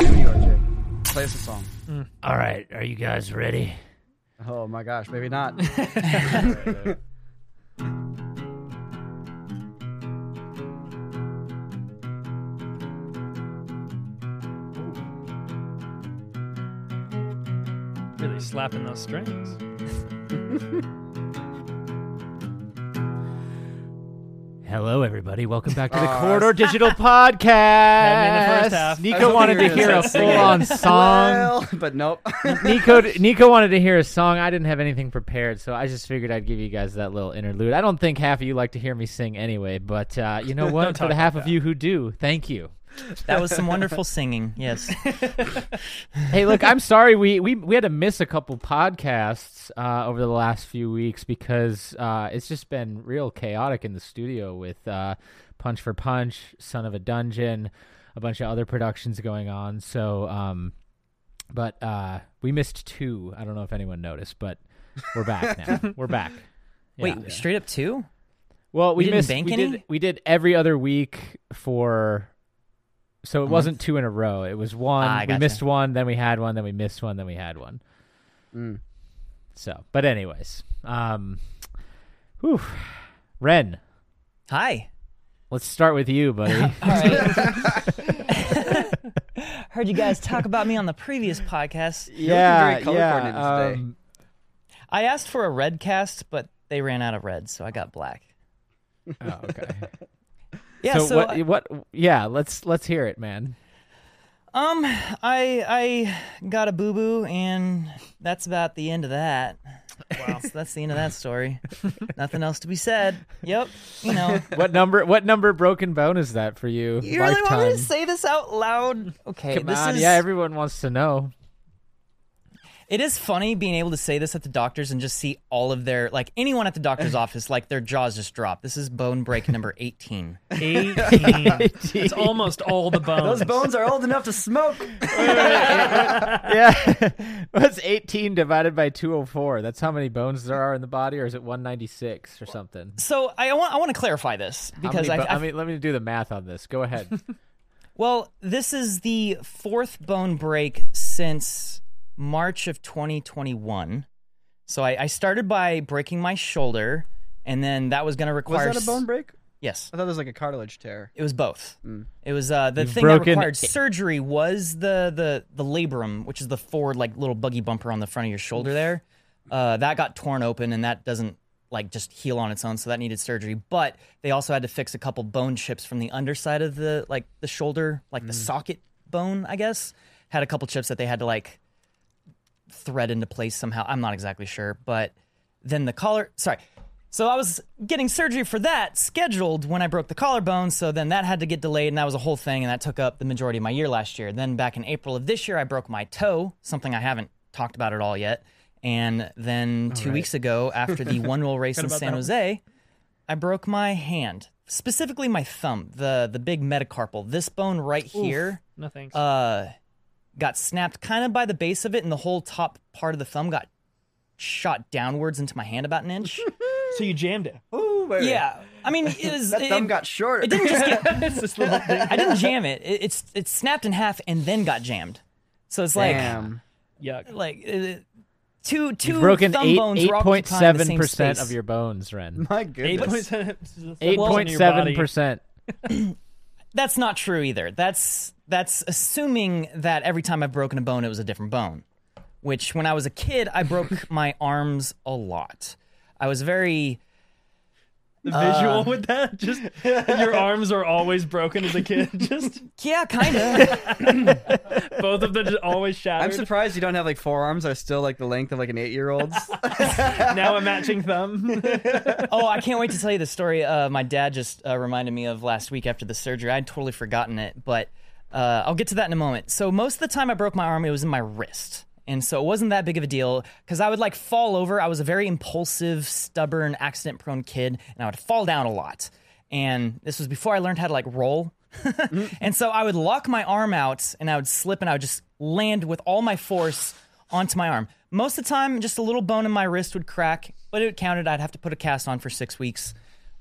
you are, Jake. Play us a song. Mm. All right, are you guys ready? Oh my gosh, maybe not. Really slapping those strings. Hello, everybody. Welcome back to the Aw, Corridor Digital Podcast. Had me in the first half. I Nico was wanted to hoping you hear a gonna full-on song. Well, but nope. Nico, Nico wanted to hear a song. I didn't have anything prepared, so I just figured I'd give you guys that little interlude. I don't think half of you like to hear me sing anyway, but uh, you know what? For talk the half like of you who do, thank you. That was some wonderful singing. Yes. Hey, look, I'm sorry we, we we had to miss a couple podcasts uh, over the last few weeks because uh, it's just been real chaotic in the studio with uh, Punch for Punch, Son of a Dungeon, a bunch of other productions going on. So, um, but uh, we missed two. I don't know if anyone noticed, but we're back now. we're back. Wait, Yeah. straight up two? Well, we, We didn't missed. bank we any? did. We did every other week for. So it A wasn't two in a row. It was one. Ah, I we gotcha. missed one, then we had one, then we missed one, then we had one. Mm. So, but anyways, um, whew. Ren, Hi. let's start with you, buddy. All right. Heard you guys talk about me on the previous podcast. yeah, very yeah. today. um, I asked for a red cast, but they ran out of red, so I got black. oh, okay. Yeah, so, so, what? I- what? Yeah, let's let's hear it, man. um, I I got a boo boo, and that's about the end of that. Wow, that's, that's the end of that story. Nothing else to be said. Yep, you know. What number? What number broken bone is that for you? You really want me to say this out loud? Okay, Come this on, is yeah. Everyone wants to know. It is funny being able to say this at the doctors and just see all of their like anyone at the doctor's office like their jaws just drop. This is bone break number 18. 18. it's almost all the bones. Those bones are old enough to smoke. yeah. What's 18 divided by 204? That's how many bones there are in the body, or is it 196 or something? So I want I want to clarify this because many I, I, I mean, let me do the math on this. Go ahead. well this is the fourth bone break since March of 2021. So I, I started by breaking my shoulder, and then that was going to require. Was that a s- bone break? Yes. I thought it was like a cartilage tear. It was both. Mm. It was uh, the You've thing that required surgery was the the the labrum, which is the forward like little buggy bumper on the front of your shoulder there. Uh, that got torn open, and that doesn't like just heal on its own, so that needed surgery. But they also had to fix a couple bone chips from the underside of the like the shoulder, like the socket bone, I guess. Had a couple chips that they had to like thread into place somehow. I'm not exactly sure, but then the collar. Sorry. So I was getting surgery for that scheduled when I broke the collarbone. So then that had to get delayed, and that was a whole thing, and that took up the majority of my year last year. Then back in April of this year, I broke my toe, something I haven't talked about at all yet. And then two weeks ago, after the one wheel race in San. Jose, I broke my hand, specifically my thumb, the the big metacarpal. This bone right here No thanks. uh, got snapped kind of by the base of it, and the whole top part of the thumb got shot downwards into my hand about an inch. so you jammed it. Ooh, baby. yeah, I mean, it was That it, thumb got short. it didn't just get. it's this little thing. I didn't jam it. it. It's it snapped in half and then got jammed. So it's like Damn. Yuck. like uh, two two You've broken thumb eight bones were eight point occupying the seven same percent of your bones, Ren. My Eight goodness. point Eight point seven percent. That's not true either. That's that's assuming that every time I've broken a bone, it was a different bone. Which, when I was a kid, I broke my arms a lot. I was very The visual with that, just your arms are always broken as a kid. Just yeah, kind of. both of them just always shattered. I'm surprised you don't have like forearms that are still like the length of like an eight year old's. now a matching thumb. oh, I can't wait to tell you the story. Uh, my dad just uh, reminded me of last week after the surgery. I'd totally forgotten it, but uh, I'll get to that in a moment. So most of the time I broke my arm, it was in my wrist. And so it wasn't that big of a deal because I would like fall over. I was a very impulsive, stubborn, accident prone kid, and I would fall down a lot. And this was before I learned how to like roll. and so I would lock my arm out and I would slip and I would just land with all my force onto my arm. Most of the time, just a little bone in my wrist would crack, but it counted. I'd have to put a cast on for six weeks.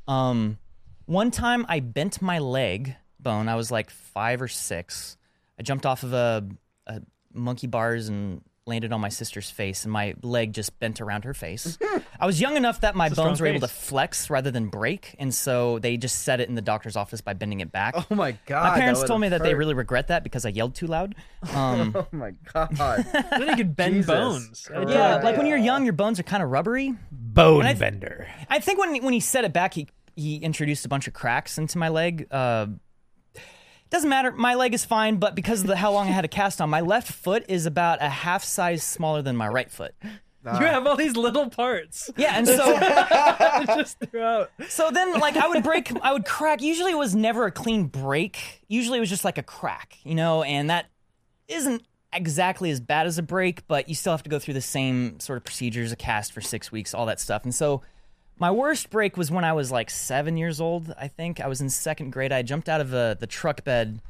Um, one time I bent my leg bone. I was like five or six. I jumped off of a, a monkey bars and landed on my sister's face, and my leg just bent around her face. I was young enough that my a bones were able to flex rather than break, and so they just set it in the doctor's office by bending it back. Oh my god. my parents told me that they really regret that because I yelled too loud. Um, Oh my god. Then you could bend Jesus bones. Christ. yeah, like when you're young, your bones are kind of rubbery. Bone I- bender. I think when when he set it back, he he introduced a bunch of cracks into my leg. Uh, doesn't matter. My leg is fine, but because of the, how long I had a cast on, my left foot is about a half size smaller than my right foot. You have all these little parts Yeah, and so just throughout. so then like I would break, I would crack. Usually it was never a clean break. Usually it was just like a crack, you know, and that isn't exactly as bad as a break, but you still have to go through the same sort of procedures, a cast for six weeks, all that stuff. And so my worst break was when I was like seven years old, I think. I was in second grade. I jumped out of the, the truck bed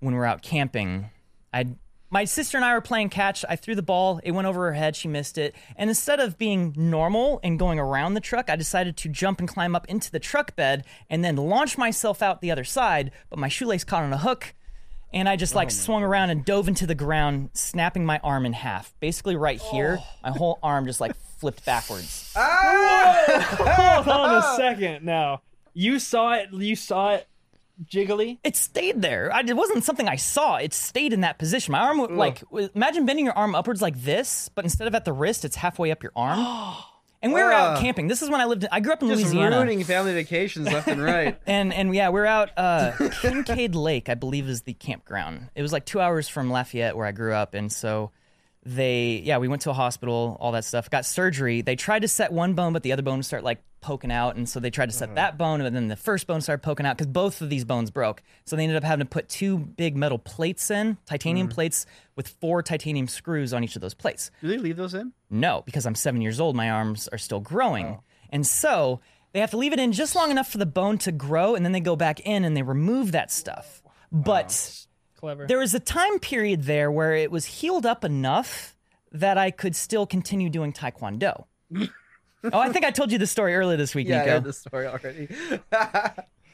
when we were out camping. I my sister and I were playing catch. I threw the ball. It went over her head. She missed it. And instead of being normal and going around the truck, I decided to jump and climb up into the truck bed and then launch myself out the other side. But my shoelace caught on a hook. And I just like oh swung around and dove into the ground, snapping my arm in half. Basically, right here, oh. my whole arm just like flipped backwards. Hold on a second now. You saw it. You saw it jiggly. It stayed there. I, it wasn't something I saw. It stayed in that position. My arm, w- like, imagine bending your arm upwards like this, but instead of at the wrist, it's halfway up your arm. And we were out camping. This is when I lived. In, I grew up in Louisiana. Just Louisiana. ruining family vacations left and right. And and yeah, we're out uh, Kincaid Lake, I believe, is the campground. It was like two hours from Lafayette, where I grew up, and so they yeah, we went to a hospital, all that stuff. Got surgery. They tried to set one bone, but the other bone started like poking out, and so they tried to set mm-hmm. that bone, and then the first bone started poking out because both of these bones broke. So they ended up having to put two big metal plates in, titanium mm-hmm. plates with four titanium screws on each of those plates. Do they leave those in? No, because I'm seven years old, my arms are still growing. Oh. And so they have to leave it in just long enough for the bone to grow, and then they go back in and they remove that stuff. But Clever. there was a time period there where it was healed up enough that I could still continue doing Taekwondo. oh, I think I told you the story earlier this week, Yeah, I Nico. heard the story already.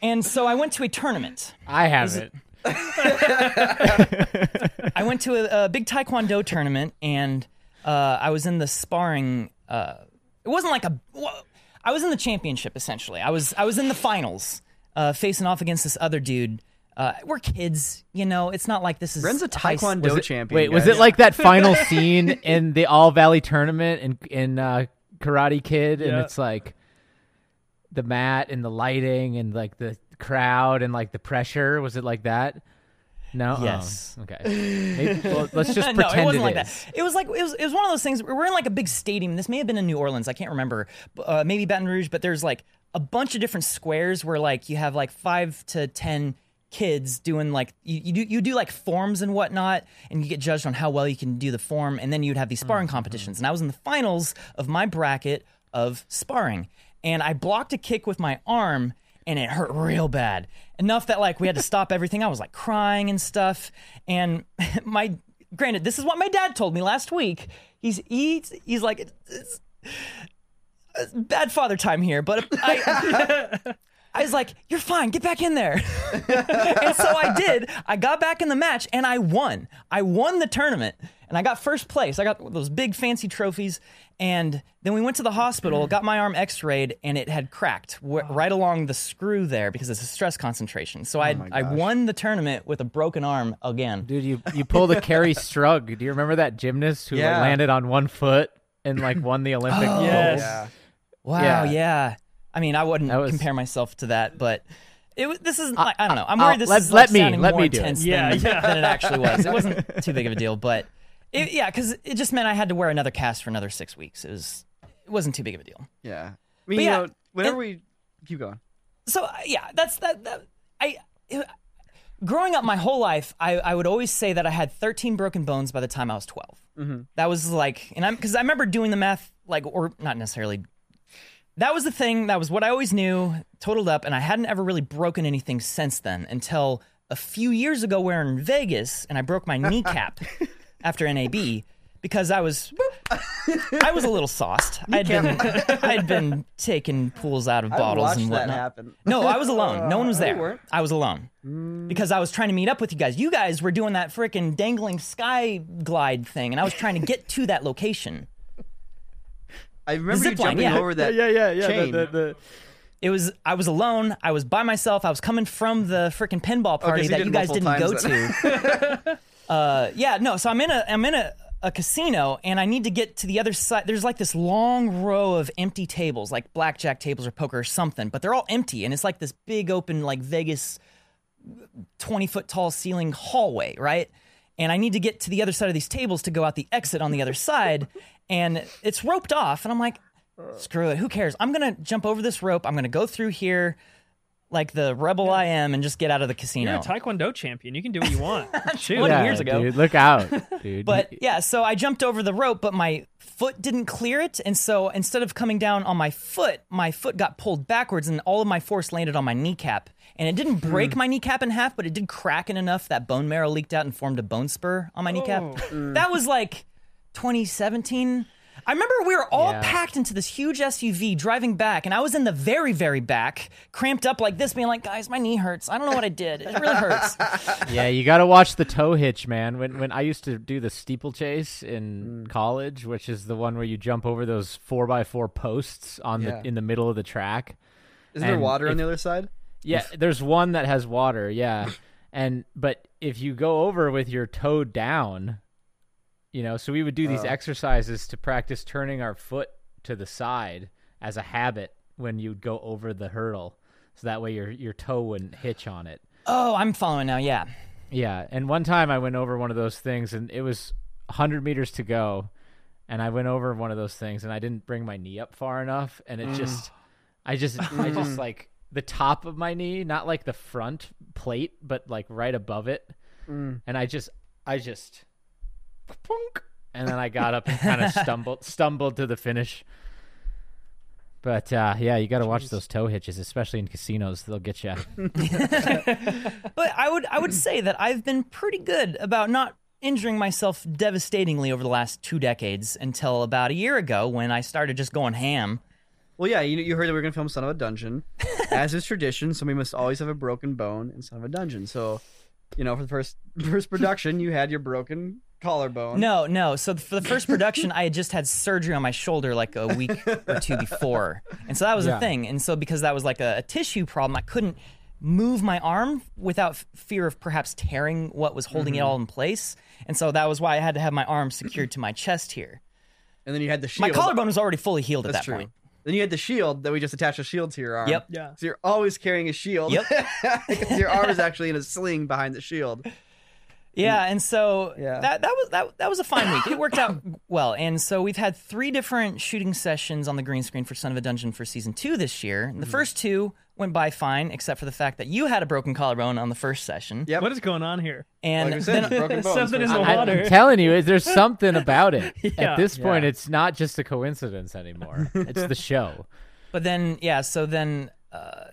And so I went to a tournament. I haven't. I went to a, a big taekwondo tournament, and uh, I was in the sparring. Uh, it wasn't like a. I was in the championship essentially. I was I was in the finals, uh, facing off against this other dude. Uh, we're kids, you know. It's not like this is Ren's a high- taekwondo Was it- champion. Wait, was it like that final scene in the All Valley tournament in in uh, Karate Kid, and Yeah. it's like the mat and the lighting and like the crowd and like the pressure? Was it like that? No. Oh, Yes. okay. Maybe, well, let's just no, pretend it wasn't like is. that. It was like it was it was one of those things. We're in like a big stadium. This may have been in New Orleans. I can't remember. Uh, maybe Baton Rouge. But there's like a bunch of different squares where like you have like five to ten kids doing like you, you do you do like forms and whatnot, and you get judged on how well you can do the form, and then you'd have these sparring mm-hmm. competitions. And I was in the finals of my bracket of sparring, and I blocked a kick with my arm and it hurt real bad. Enough that like we had to stop everything. I was like crying and stuff. And my granted, this is what my dad told me last week. He's he's he's like it's, it's bad father time here, but I I was like, "You're fine. Get back in there." and so I did. I got back in the match and I won. I won the tournament and I got first place. I got those big fancy trophies. And then we went to the hospital, got my arm x-rayed, and it had cracked w- right along the screw there because it's a stress concentration. So I oh I won the tournament with a broken arm again. Dude, you you pulled a Kerri Strug. Do you remember that gymnast who Yeah. landed on one foot and like won the Olympic oh, gold? Yes. Yeah. Wow, Yeah. yeah. I mean, I wouldn't was- compare myself to that, but it was. This is like, I don't know. I'm I'll- worried this let- is let like, me- sounding let more me do it. intense Yeah, than, yeah. than it actually was. It wasn't too big of a deal, but it, yeah, because it just meant I had to wear another cast for another six weeks. It was. It wasn't too big of a deal. Yeah. I mean, But you yeah, know, whenever it- we keep going. so uh, yeah, that's that. that I it- growing up my whole life, I, I would always say that I had 13 broken bones by the time I was 12. That was like, and I'm because I remember doing the math, like, or not necessarily. That was the thing. That was what I always knew, totaled up, and I hadn't ever really broken anything since then until a few years ago, we were in Vegas, and I broke my kneecap after NAB because I was I was a little sauced. I'd been I'd been taking pools out of bottles and whatnot. No, I was alone. No one was there. I was alone because I was trying to meet up with you guys. You guys were doing that freaking dangling sky glide thing, and I was trying to get to that location. I remember you line, jumping yeah. over that. yeah, yeah, yeah. chain. The, the, the, It was I was alone. I was by myself. I was coming from the freaking pinball party so you that you guys didn't go to. uh, yeah, no. So I'm in a I'm in a, a casino, and I need to get to the other side. There's like this long row of empty tables, like blackjack tables or poker or something, but they're all empty, and it's like this big open like Vegas 20 foot tall ceiling hallway, right? And I need to get to the other side of these tables to go out the exit on the other side. And it's roped off. And I'm like, screw it. Who cares? I'm going to jump over this rope. I'm going to go through here like the rebel I am and just get out of the casino. You're a Taekwondo champion. You can do what you want. Shoot. 20 yeah, years ago. dude, look out, dude. But yeah, so I jumped over the rope, but my foot didn't clear it. And so instead of coming down on my foot, my foot got pulled backwards and all of my force landed on my kneecap. And it didn't break hmm. my kneecap in half, but it did crack in enough that bone marrow leaked out and formed a bone spur on my kneecap. Oh. That was like 2017. I remember we were all Yeah. packed into this huge SUV driving back, and I was in the very, very back, cramped up like this, being like, guys, my knee hurts. I don't know what I did. It really hurts. yeah, you got to watch the toe hitch, man. When when I used to do the steeplechase in mm. college, which is the one where you jump over those four by four posts on Yeah. the in the middle of the track. Isn't there And water on the other side? Yeah, there's one that has water. Yeah, and but if you go over with your toe down, you know, so we would do these uh. exercises to practice turning our foot to the side as a habit when you'd go over the hurdle, so that way your your toe wouldn't hitch on it. oh, I'm following now. Yeah. Yeah, and one time I went over one of those things, and it was 100 meters to go, and I went over one of those things, and I didn't bring my knee up far enough, and it mm. just, I just, I just mm. like the top of my knee, not like the front plate, but like right above it, mm. and I just, I just, and then I got up and kind of stumbled, stumbled to the finish. But uh, yeah, you got to watch those toe hitches, especially in casinos. They'll get you. But I would I would say that I've been pretty good about not injuring myself devastatingly over the last two decades until about a year ago when I started just going ham. Well, yeah, you, you heard that we are gonna film Son of a Dungeon. As is tradition, somebody must always have a broken bone in Son of a Dungeon. So, you know, for the first first production, you had your broken collarbone. No, no. So for the first production, I had just had surgery on my shoulder like a week or two before, and so that was Yeah. a thing. And so because that was like a, a tissue problem, I couldn't move my arm without f- fear of perhaps tearing what was holding it mm-hmm. all in place. And so that was why I had to have my arm secured to my chest here. And then you had the shield. My shield. collarbone was already fully healed at That's that true. point. Then you had the shield that we just attached a shield to your arm. Yep. Yeah. So you're always carrying a shield. Yep. Your arm is actually in a sling behind the shield. Yeah, and so Yeah. that that was that that was a fine week. It worked out well, and so we've had three different shooting sessions on the green screen for Son of a Dungeon for season two this year. Mm-hmm. The first two went by fine, except for the fact that you had a broken collarbone on the first session. Yep. What is going on here? and Like we said, then bones. Something in the time. I- water. I'm telling you, there's something about it. Yeah. At this point, Yeah. it's not just a coincidence anymore. It's the show. But then, yeah, so then, uh,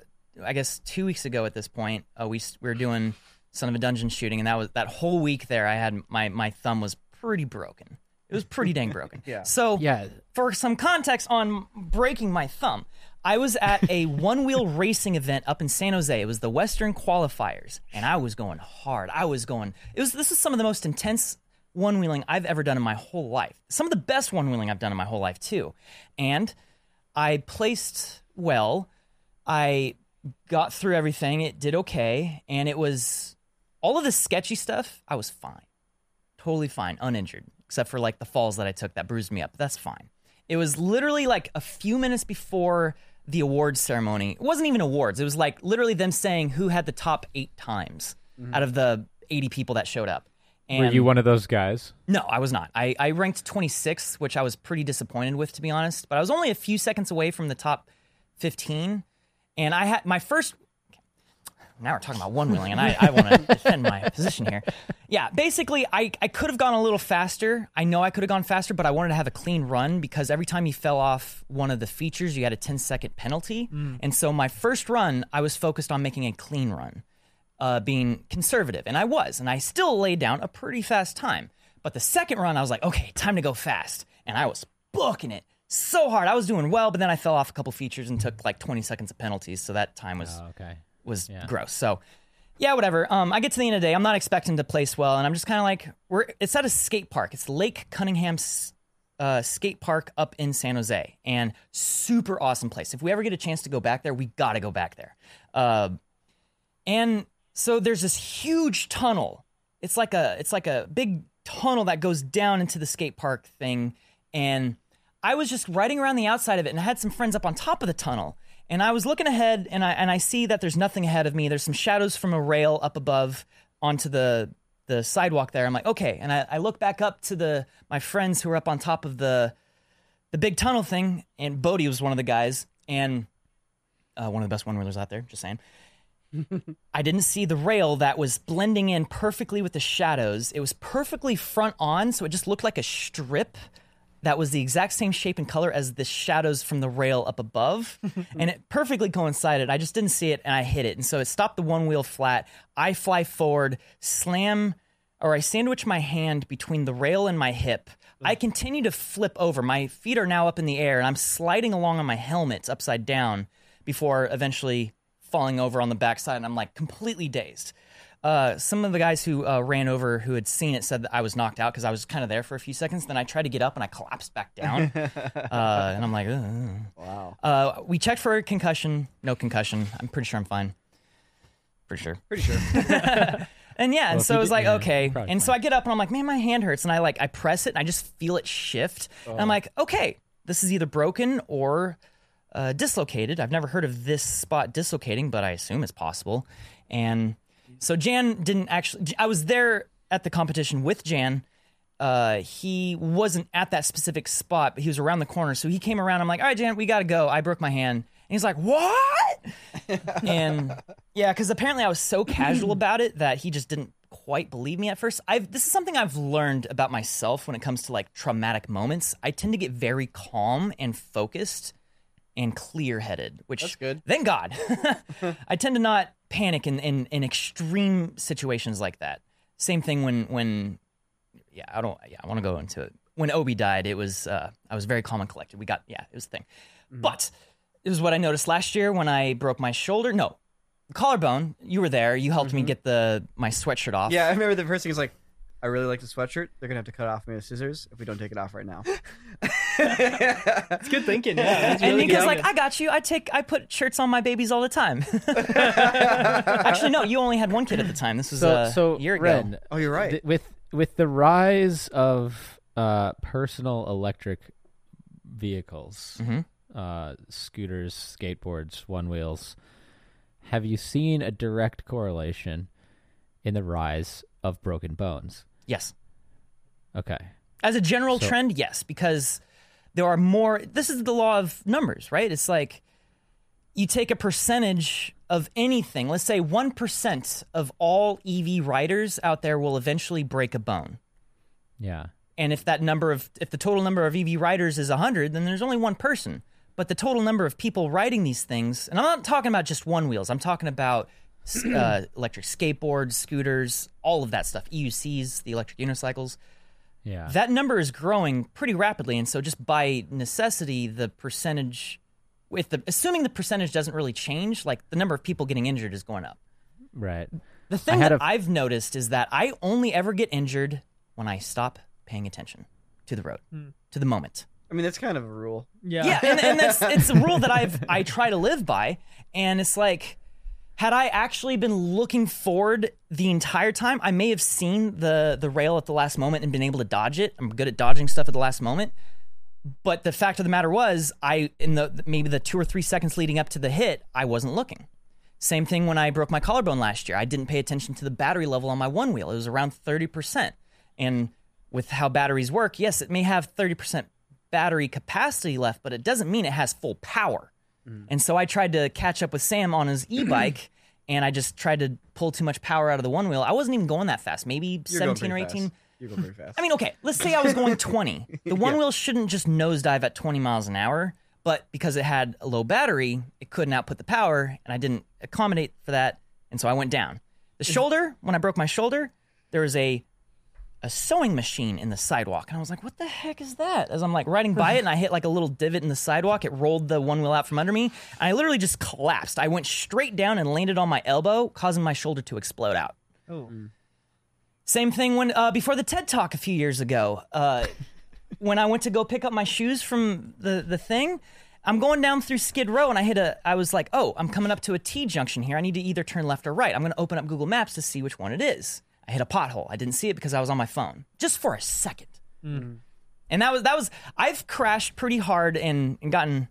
I guess two weeks ago at this point, uh, we s- we were doing Son of a Dungeon shooting, and that was that whole week there. I had my my thumb was pretty broken. It was pretty dang broken. Yeah. So Yeah. for some context on breaking my thumb, I was at a one wheel racing event up in San Jose. It was the Western qualifiers, and I was going hard. I was going. It was this is some of the most intense one wheeling I've ever done in my whole life. Some of the best one wheeling I've done in my whole life too, and I placed well. I got through everything. It did okay, and it was all of the sketchy stuff. I was fine, totally fine, uninjured, except for like the falls that I took that bruised me up. That's fine. It was literally like a few minutes before the awards ceremony. It wasn't even awards. It was like literally them saying who had the top eight times mm-hmm. out of the 80 people that showed up. And Were you one of those guys? no, I was not. I, I ranked 26th, which I was pretty disappointed with, to be honest. But I was only a few seconds away from the top 15. And I had my first. Now we're talking about one wheeling, and I, I want to defend my position here. Yeah, basically, I, I could have gone a little faster. I know I could have gone faster, but I wanted to have a clean run because every time you fell off one of the features, you had a 10 second penalty. And so my first run, I was focused on making a clean run uh, being conservative, and I was, and I still laid down a pretty fast time. But the second run, I was like, okay, time to go fast. And I was booking it so hard. I was doing well, but then I fell off a couple features and took like 20 seconds of penalties. So that time was Oh, okay. Was Yeah. gross. So yeah, whatever. Um, I get to the end of the day. I'm not expecting to place well, and I'm just kind of like, we're. It's at a skate park. It's Lake Cunningham uh, Skate Park up in San Jose, and super awesome place. If we ever get a chance to go back there, we got to go back there. Uh, and so there's this huge tunnel. It's like a it's like a big tunnel that goes down into the skate park thing. And I was just riding around the outside of it and I had some friends up on top of the tunnel. And I was looking ahead and I and I see that there's nothing ahead of me. There's some shadows from a rail up above onto the the sidewalk there. I'm like, okay. And I, I look back up to the my friends who are up on top of the the big tunnel thing, and Bodie was one of the guys, and uh, one of the best one wheelers out there. Just saying. I didn't see the rail that was blending in perfectly with the shadows. It was perfectly front on, so it just looked like a strip that was the exact same shape and color as the shadows from the rail up above. and it perfectly coincided. I just didn't see it and I hit it. And so it stopped the one wheel flat. I fly forward, slam, or I sandwich my hand between the rail and my hip. I continue to flip over. My feet are now up in the air and I'm sliding along on my helmet upside down before eventually falling over on the backside. And I'm like completely dazed. Uh, some of the guys who uh, ran over who had seen it said that I was knocked out because I was kind of there for a few seconds. Then I tried to get up and I collapsed back down. uh, and I'm like, Ugh. Wow. uh, we checked for a concussion. No concussion. I'm pretty sure I'm fine. Pretty sure. Pretty sure. And yeah, and so you I was like, yeah, okay. probably And so I get up and I'm like, man, my hand hurts. And I like, I press it and I just feel it shift. And I'm like, okay, this is either broken or uh, dislocated. I've never heard of this spot dislocating, but I assume it's possible. And so Jan didn't actually, I was there at the competition with Jan. Uh, he wasn't at that specific spot, but he was around the corner. So he came around. I'm like, all right, Jan, we got to go. I broke my hand. And he's like, what? and yeah, because apparently I was so casual about it that he just didn't quite believe me at first. I've this is something I've learned about myself when it comes to like traumatic moments. I tend to get very calm and focused and clear headed, which That's good. Thank God. I tend to not panic in, in in extreme situations like that. Same thing when when yeah, I don't yeah, I want to go into it. When Obi died, it was uh I was very calm and collected. We got yeah, it was a thing. But it was what I noticed last year when I broke my shoulder. No, collarbone. You were there. You helped me get the my sweatshirt off. Yeah, I remember the first thing is like, I really like the sweatshirt. They're gonna have to cut off me with scissors if we don't take it off right now. It's good thinking. Yeah, that's and really Nico's like, I got you. I take, I put shirts on my babies all the time. Actually, no, you only had one kid at the time. This was So, uh, so a year ago. Ren, oh, you're right. th- with with the rise of uh, personal electric vehicles, Mhm. uh, scooters, skateboards, one wheels, have you seen a direct correlation in the rise of broken bones? Yes. Okay. As a general So- trend, yes, because there are more. This is the law of numbers, right? It's like you take a percentage of anything. Let's say 1% of all EV riders out there will eventually break a bone. Yeah. And if that number of, if the total number of EV riders is 100, then there's only one person. But the total number of people riding these things, and I'm not talking about just one wheels, I'm talking about uh, electric skateboards, scooters, all of that stuff, EUCs, the electric unicycles Yeah. that number is growing pretty rapidly and so just by necessity the percentage with the assuming the percentage doesn't really change like the number of people getting injured is going up right. the thing had that a- i've noticed is that i only ever get injured when i stop paying attention to the road to the moment I mean, that's kind of a rule. yeah, yeah and, and that's it's a rule that i've i try to live by and it's like had I actually been looking forward the entire time, I may have seen the the rail at the last moment and been able to dodge it. I'm good at dodging stuff at the last moment. But the fact of the matter was, I in the maybe the two or three seconds leading up to the hit, I wasn't looking. Same thing when I broke my collarbone last year. I didn't pay attention to the battery level on my one wheel. It was around 30%. And with how batteries work, yes, it may have 30% battery capacity left, but it doesn't mean it has full power. Mm. And so I tried to catch up with Sam on his e-bike and I just tried to pull too much power out of the one wheel. I wasn't even going that fast. Maybe You're 17 or 18. Fast. You're going pretty fast. I mean, okay, let's say I was going 20. The one Yeah. wheel shouldn't just nosedive at 20 miles an hour, but because it had a low battery, it couldn't output the power, and I didn't accommodate for that, and so I went down. The shoulder, when I broke my shoulder, there was a a sewing machine in the sidewalk, and I was like, "What the heck is that?" As I'm like riding by it, and I hit like a little divot in the sidewalk. It rolled the one wheel out from under me, and I literally just collapsed. I went straight down and landed on my elbow, causing my shoulder to explode out. Oh. Same thing when uh, before the TED Talk a few years ago. Uh, when I went to go pick up my shoes from the the thing, I'm going down through Skid Row and I hit a. I was like, oh, I'm coming up to a T junction here. I need to either turn left or right. I'm going to open up Google Maps to see which one it is. I hit a pothole. I didn't see it because I was on my phone just for a second. And that was that was. I've crashed pretty hard and, and gotten.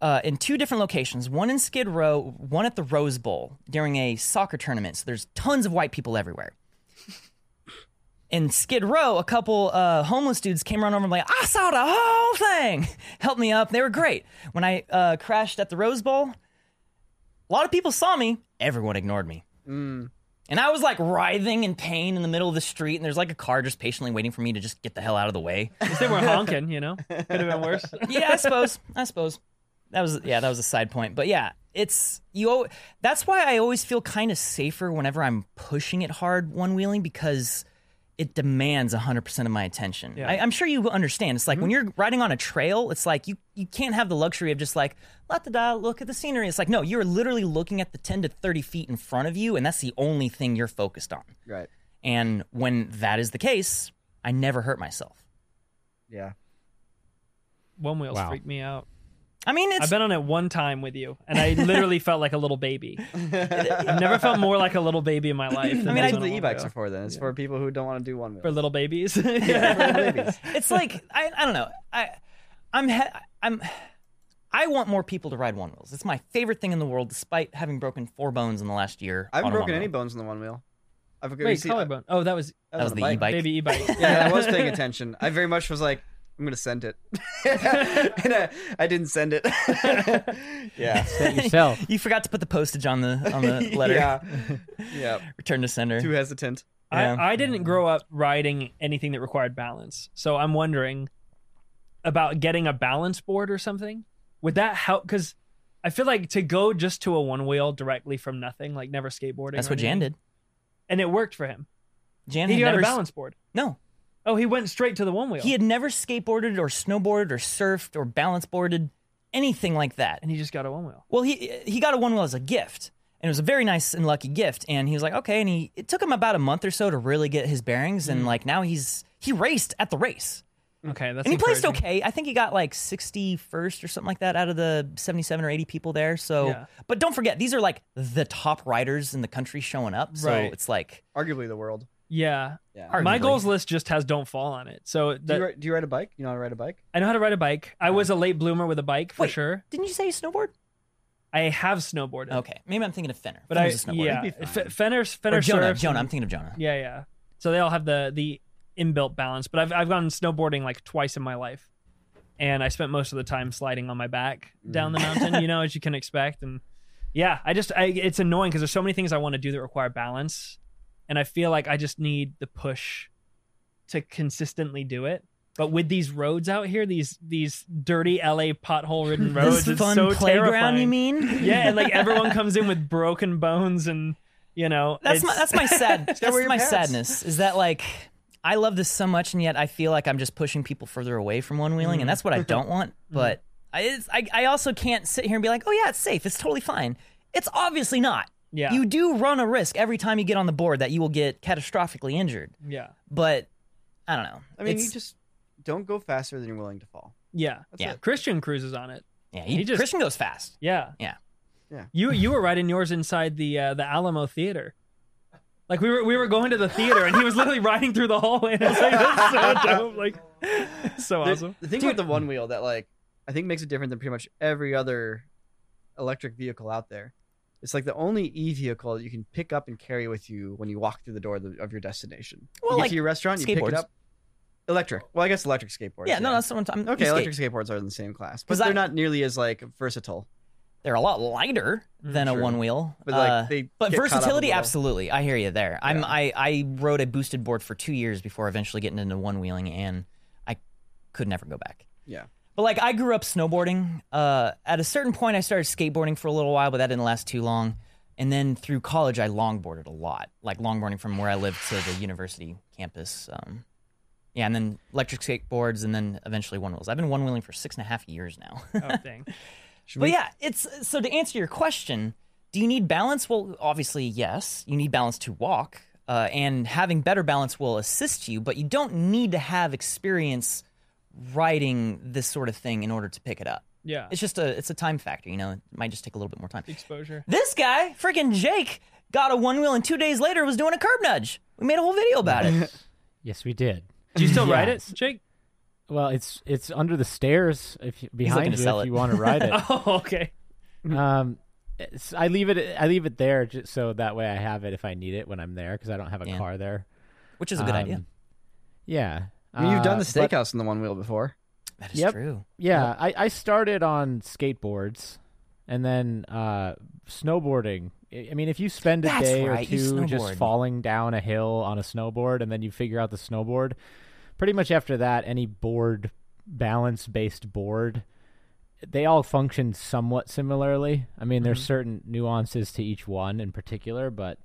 Uh, in two different locations, one in Skid Row, one at the Rose Bowl during a soccer tournament. So there's tons of white people everywhere in Skid Row, a couple uh, homeless dudes came around over and like, I saw the whole thing. Helped me up. They were great. When I uh, crashed at the Rose Bowl, a lot of people saw me. Everyone ignored me. And I was like writhing in pain in the middle of the street, and there's like a car just patiently waiting for me to just get the hell out of the way. They weren't honking, you know? Could have been worse. yeah, I suppose. I suppose. That was yeah, that was a side point. But yeah, it's you. That's why I always feel kind of safer whenever I'm pushing it hard one wheeling because it demands 100% of my attention. Yeah. I, I'm sure you understand. It's like when mm-hmm. you're riding on a trail, it's like you you can't have the luxury of just like let the dial look at the scenery. It's like no, you're literally looking at the 10 to 30 feet in front of you, and that's the only thing you're focused on. Right. And when that is the case, I never hurt myself. Yeah. One wheels Wow. freaked me out. I mean, it's I've been on it one time with you, and I literally felt like a little baby. I've never felt more like a little baby in my life. than I mean, I I- was That's what the e-bikes one-wheel. are for. Then it's for people who don't want to do one wheel. for little babies. it's like I, I don't know. I I'm he- I'm I want more people to ride one wheels. It's my favorite thing in the world, despite having broken four bones in the last year. I haven't on broken any bones in the one wheel. I've you Wait, see- collarbone. Oh, that was That was on the bike. e-bike. baby e-bike. Yeah, I was paying attention. I very much was like, I'm gonna send it, and I, I didn't send it. yeah. Set yourself. You forgot to put the postage on the on the letter. yeah. Yeah. Return to sender. Too hesitant. Yeah. I, I didn't grow up riding anything that required balance. So I'm wondering about getting a balance board or something. Would that help? Because I feel like to go just to a one wheel directly from nothing, like never skateboarding. That's or what Jan did. And it worked for him. Jan He had got never a s- balance board. No, Oh, he went straight to the one wheel. he had never skateboarded or snowboarded or surfed or balance boarded anything like that. and he just got a one wheel. Well, he he got a one wheel as a gift, and it was a very nice and lucky gift. And he was like, okay. And he it took him about a month or so to really get his bearings, Mm. and like now he's he raced at the race, Okay, that's and he placed okay. I think he got like sixty first or something like that out of the seventy seven or eighty people there. So, Yeah. but don't forget these are like the top riders in the country showing up. So Right. it's like Arguably the world. Yeah. Yeah. My goals list just has don't fall on it. So Do you, do you ride a bike? You know how to ride a bike? I know how to ride a bike. I was a late bloomer with a bike for Wait. sure. didn't you say you snowboard? I have snowboarded. Okay, maybe I'm thinking of Fenner. But I Fenner's a snowboarder. yeah, It'd F- fine. Fenner Fenner or Jonah. surfs Jonah. I'm thinking of Jonah. Yeah, yeah. So they all have the the inbuilt balance. But I've I've gone snowboarding like twice in my life, and I spent most of the time sliding on my back mm. down the mountain. You know, as you can expect. And yeah, I just I, it's annoying because there's so many things I want to do that require balance, and I feel like I just need the push to consistently do it. But with these roads out here, these these dirty LA pothole ridden roads, This it's fun so playground, terrifying. you mean? Yeah, and like everyone comes in with broken bones and you know That's my that's my sad that's my pants. sadness is that like I love this so much and yet I feel like I'm just pushing people further away from one wheeling and mm-hmm. that's what I don't want. Mm-hmm. But I, it's, I I also can't sit here and be like, oh yeah, it's safe, it's totally fine. It's obviously not. Yeah. You do run a risk every time you get on the board that you will get catastrophically injured. yeah But I don't know. I mean, It's- you just don't go faster than you're willing to fall. yeah That's Yeah. it. Christian cruises on it. yeah, he, he just- Christian goes fast. Yeah. Yeah. Yeah. You you were riding yours inside the uh, the Alamo Theater. Like we were we were going to the theater and he was literally riding through the hallway and I was like that's so dope like so The- awesome. The thing about the one wheel that like I think makes it different than pretty much every other electric vehicle out there. It's like the only e vehicle that you can pick up and carry with you when you walk through the door of, the, of your destination. Well, you like to your restaurant, you pick it up. Electric. Well, I guess electric skateboards. Yeah, no, that's what I'm okay. you skate. Electric skateboards are in the same class, but they're I- not nearly as like versatile. They're a lot lighter mm, than a one wheel. But like uh, they, But get caught up a versatility, absolutely. I hear you there. I'm I I rode a boosted board for two years before eventually getting into one wheeling, and I could never go back. Yeah. But like I grew up snowboarding. Uh, at a certain point, I started skateboarding for a little while, but that didn't last too long. And then through college, I longboarded a lot, like longboarding from where I lived to the university campus. Um, Yeah, and then electric skateboards, and then eventually one wheels. I've been one wheeling for six and a half years now. Oh dang. but yeah, it's so to answer your question, do you need balance? Well, obviously, yes. You need balance to walk, uh, and having better balance will assist you, but you don't need to have experience riding this sort of thing in order to pick it up. Yeah. It's just a it's a time factor, you know. It might just take a little bit more time. Exposure. This guy, freaking Jake, got a one wheel and two days later was doing a curb nudge. We made a whole video about it. Yes, we did. Do you still ride it, Jake? Well, it's it's under the stairs if you, behind you if it. you want to ride it. Oh, okay. um, I leave it I leave it there just so that way I have it if I need it when I'm there because I don't have a Yeah. car there. Which is a good idea. Um, Yeah, I mean, you've done Uh, the but- steakhouse in the one wheel before. That is yep. true. Yeah, I, I started on skateboards and then uh, snowboarding. I I mean, if you spend a That's day right, or you two just snowboard. falling down a hill on a snowboard and then you figure out the snowboard, pretty much after that, any board, balance based board, they all function somewhat similarly. I mean, there's certain nuances to each one in particular, but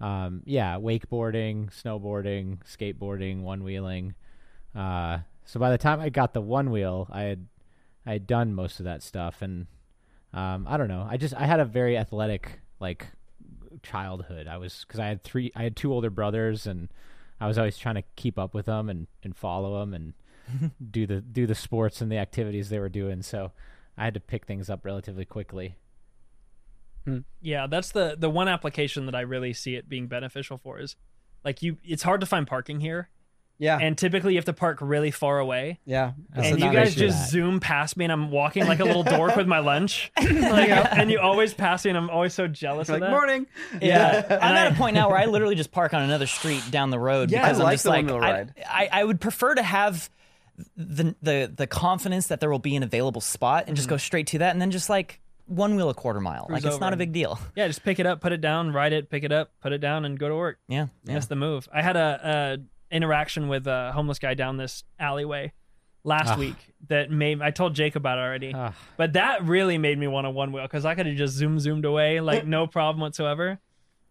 um, yeah, wakeboarding, snowboarding, skateboarding, one wheeling. Uh, so by the time I got the one wheel, I had I had done most of that stuff, and um, I don't know. I just I had a very athletic like childhood. I was because I had three, I had two older brothers, and I was always trying to keep up with them and, and follow them and do the do the sports and the activities they were doing. So I had to pick things up relatively quickly. Yeah, that's the the one application that I really see it being beneficial for is like you it's hard to find parking here Yeah, and typically you have to park really far away. yeah. And you guys just that. zoom past me and I'm walking like a little dork with my lunch. Like, and you always pass me and I'm always so jealous like of that. morning. Yeah. I'm at a point now where I literally just park on another street down the road Yeah, because I I'm like just the like one-wheel I, ride. I, I would prefer to have the the the confidence that there will be an available spot and just mm-hmm. go straight to that and then just like one wheel a quarter mile. like it's over not a big deal. Yeah, just pick it up, put it down, ride it, pick it up, put it down, and go to work. Yeah. yeah. That's the move. I had a, a interaction with a homeless guy down this alleyway last Ah. week that made I told Jake about it already. Ah. But that really made me want a one wheel because I could have just zoom zoomed away like no problem whatsoever.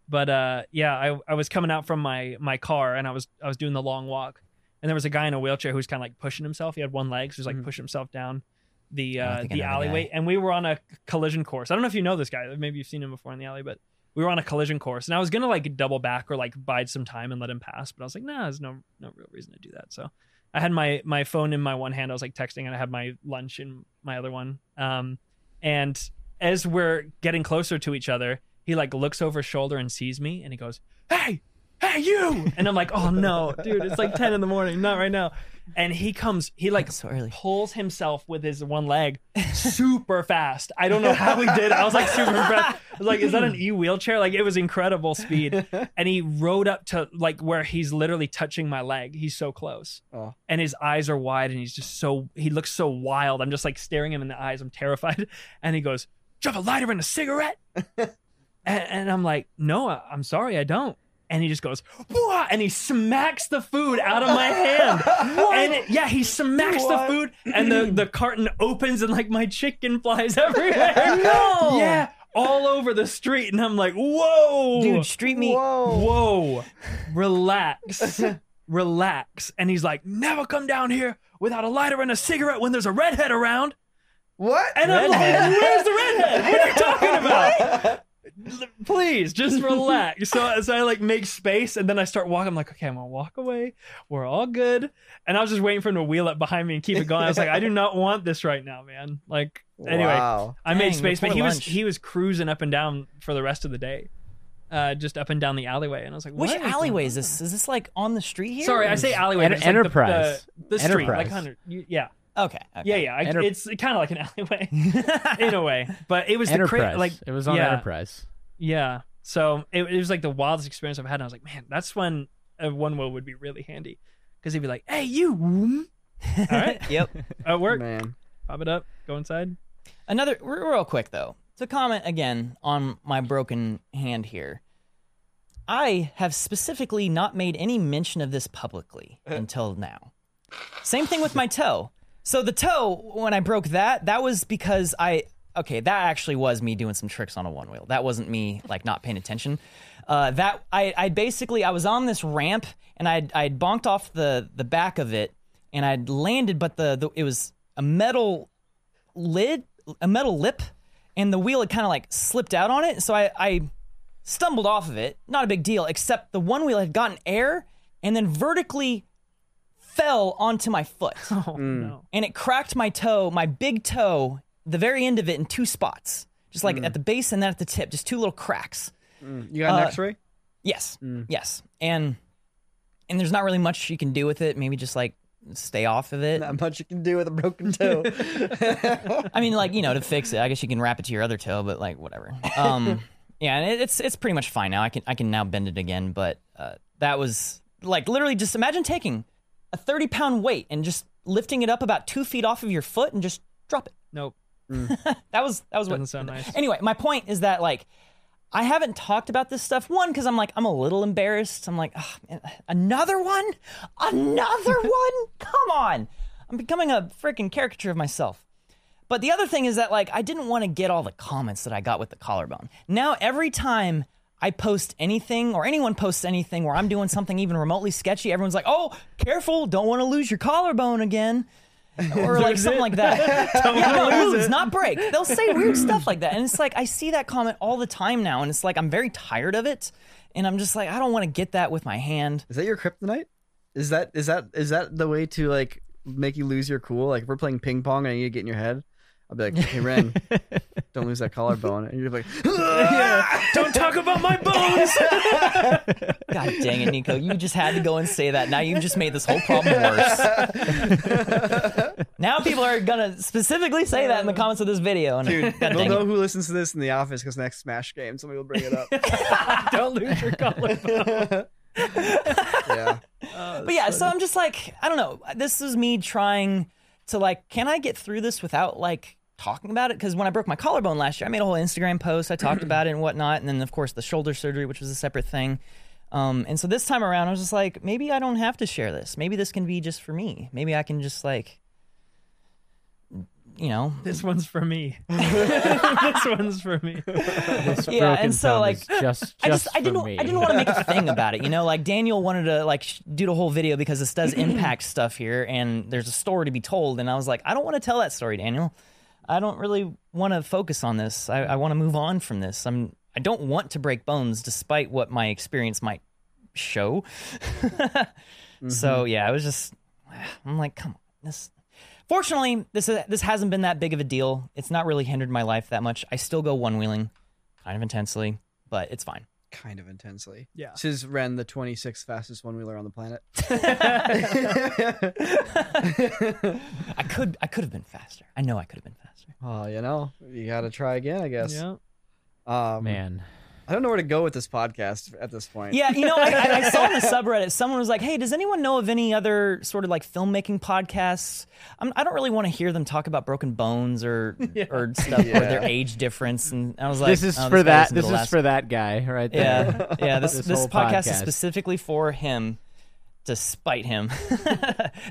But uh, yeah, I I was coming out from my my car and I was I was doing the long walk and there was a guy in a wheelchair who was kind of like pushing himself. He had one leg, so he was like Mhm. pushing himself down the Oh, uh, the alleyway. And we were on a collision course. I don't know if you know this guy. Maybe you've seen him before in the alley, but we were on a collision course and I was gonna like double back or like bide some time and let him pass, but I was like, nah, there's no no real reason to do that. So I had my my phone in my one hand, I was like texting, and I had my lunch in my other one. Um, and as we're getting closer to each other, he like looks over his shoulder and sees me, and he goes, "Hey, hey, you!" And I'm like, "Oh no, dude, it's like ten in the morning, not right now." And he comes, he like so early. pulls himself with his one leg super fast. I don't know how he did it. I was like super was like, is that an e wheelchair? Like it was incredible speed. And he rode up to like where he's literally touching my leg. He's so close. Oh. And his eyes are wide and he's just so he looks so wild. I'm just like staring him in the eyes. I'm terrified. And he goes, "Drop a lighter and a cigarette? and, and I'm like, No, I- I'm sorry, I don't. And he just goes, "Wah!" and he smacks the food out of my hand. And it- yeah, he smacks the food, and the, the carton opens, and like my chicken flies everywhere. No! Yeah, all over the street. And I'm like, whoa. Dude, street meat. Whoa. Whoa. Relax. Relax. And he's like, never come down here without a lighter and a cigarette when there's a redhead around. What? And I'm Redhead? like, where's the redhead? What are you talking about? L- Please, just relax. So, so I like make space and then I start walking. I'm like, okay, I'm gonna walk away. We're all good. And I was just waiting for him to wheel up behind me and keep it going. I was like, I do not want this right now, man. Like, anyway, Wow. I made Dang, space, but before he was he was cruising up and down for the rest of the day, uh, just up and down the alleyway. And I was like, Which alleyway is on? this? Is this like on the street here? Sorry, I say alleyway. En- but it's like the- Enterprise. The, the street, like Enterprise. hundred. Yeah, Okay. okay. yeah, yeah. I, Enter- it's kind of like an alleyway in a way, but it was the cra- like it was on yeah, Enterprise. Yeah. So it, it was like the wildest experience I've had. And I was like, man, that's when a one wheel would be really handy because he'd be like, hey, you. All right, Yep. at work, Man. pop it up, go inside. Another real quick though to comment again on my broken hand here. I have specifically not made any mention of this publicly uh. until now. Same thing with my toe. So the toe, when I broke that, that was because I okay, that actually was me doing some tricks on a one wheel. That wasn't me like not paying attention. Uh, that I, I basically I was on this ramp and I I would bonked off the the back of it and I'd landed, but the, the it was a metal lid, a metal lip, and the wheel had kind of like slipped out on it. So I, I stumbled off of it. Not a big deal, except the one wheel had gotten air and then vertically fell onto my foot. Oh no. and it cracked my toe, my big toe, the very end of it in two spots. Just like at the base and then at the tip, just two little cracks. You got an Uh, X-ray? Yes. Yes. And and there's not really much you can do with it. Maybe just like stay off of it. Not much you can do with a broken toe. I mean, like you know, to fix it, I guess you can wrap it to your other toe, but like whatever. Um, yeah, and it, it's it's pretty much fine now. I can I can now bend it again, but uh, that was like literally just imagine taking a thirty pound weight and just lifting it up about two feet off of your foot and just drop it. Nope. Mm. That was that was what. Doesn't sound nice. Anyway, my point is that like I haven't talked about this stuff. One, because I'm like I'm a little embarrassed. I'm like "Ugh, man, another one, another one. Come on, I'm becoming a freaking caricature of myself. But the other thing is that like I didn't want to get all the comments that I got with the collarbone. Now every time I post anything or anyone posts anything where I'm doing something even remotely sketchy, everyone's like, "Oh, careful! Don't want to lose your collarbone again." Or like something like that. yeah, no, lose, not break. They'll say weird stuff like that, and it's like I see that comment all the time now, and it's like I'm very tired of it, and I'm just like I don't want to get that with my hand. Is that your kryptonite? Is that is that is that the way to like make you lose your cool? Like if we're playing ping pong and you get in your head, I'll be like, "Hey Ren, don't lose that collarbone," and you're like, Don't talk about my bones. God dang it, Nico! You just had to go and say that. Now you've just made this whole problem worse. now people are gonna specifically say that in the comments of this video, and "Dude, God we'll know it. who listens to this in the office because next Smash game somebody will bring it up." Don't lose your collarbone. yeah, oh, But yeah, so I'm just like, I don't know. This is me trying to like, can I get through this without like talking about it? Because when I broke my collarbone last year, I made a whole Instagram post. I talked about it and whatnot, and then of course the shoulder surgery, which was a separate thing. Um, and so this time around, I was just like, maybe I don't have to share this. Maybe this can be just for me. Maybe I can just like, you know, This one's for me. this one's for me. This Yeah, and so, like, just, just I just I didn't me. I didn't want to make a thing about it, you know. Like Daniel wanted to like sh- do the whole video because this does impact stuff here, and there's a story to be told. And I was like, I don't want to tell that story, Daniel. I don't really want to focus on this. I, I want to move on from this. I'm I don't want to break bones, despite what my experience might show. So mm-hmm. yeah, I was just I'm like, come on, this. Fortunately, this is, this hasn't been that big of a deal. It's not really hindered my life that much. I still go one wheeling, kind of intensely, but it's fine. Kind of intensely. Yeah. This is Ren, the 26th fastest one wheeler on the planet. I could I could have been faster. I know I could have been faster. oh, you know, you got to try again, I guess. Yeah. Um, Man, I don't know where to go with this podcast at this point. Yeah, you know, I, I, I saw in the subreddit someone was like, "Hey, does anyone know of any other sort of like filmmaking podcasts? I'm, I don't really want to hear them talk about broken bones or or stuff or their age difference." And I was like, this is oh, for guy that. This is last- for that guy right there. Yeah, yeah. This This this, whole podcast, is specifically for him to spite him.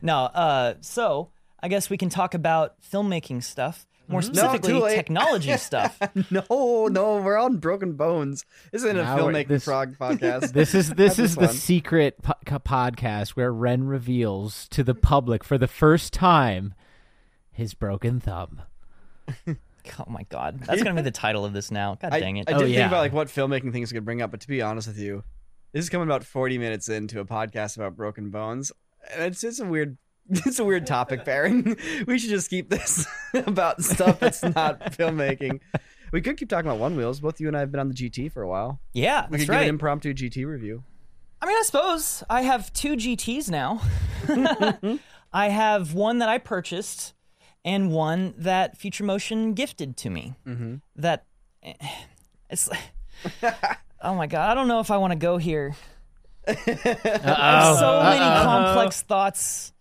no, uh, so I guess we can talk about filmmaking stuff, more Mm-hmm. No, specifically too technology stuff. No, no, we're on broken bones. This isn't a Now we're- filmmaking this- frog podcast. This is this Have is the secret po- podcast where Ren reveals to the public for the first time his broken thumb. Oh my god, that's gonna be the title of this now. God dang it! I Oh, did yeah. think about like what filmmaking things we could bring up, but to be honest with you, this is coming about 40 minutes into a podcast about broken bones, and it's it's a weird. It's a weird topic pairing. We should just keep this about stuff that's not filmmaking. We could keep talking about one wheels. Both you and I have been on the GT for a while. yeah, We that's could right. give an impromptu GT review. I mean, I suppose I have two GTs now. I have one that I purchased and one that Future Motion gifted to me. Mm-hmm. That eh, it's. oh my god, I don't know if I want to go here. I have so many complex thoughts,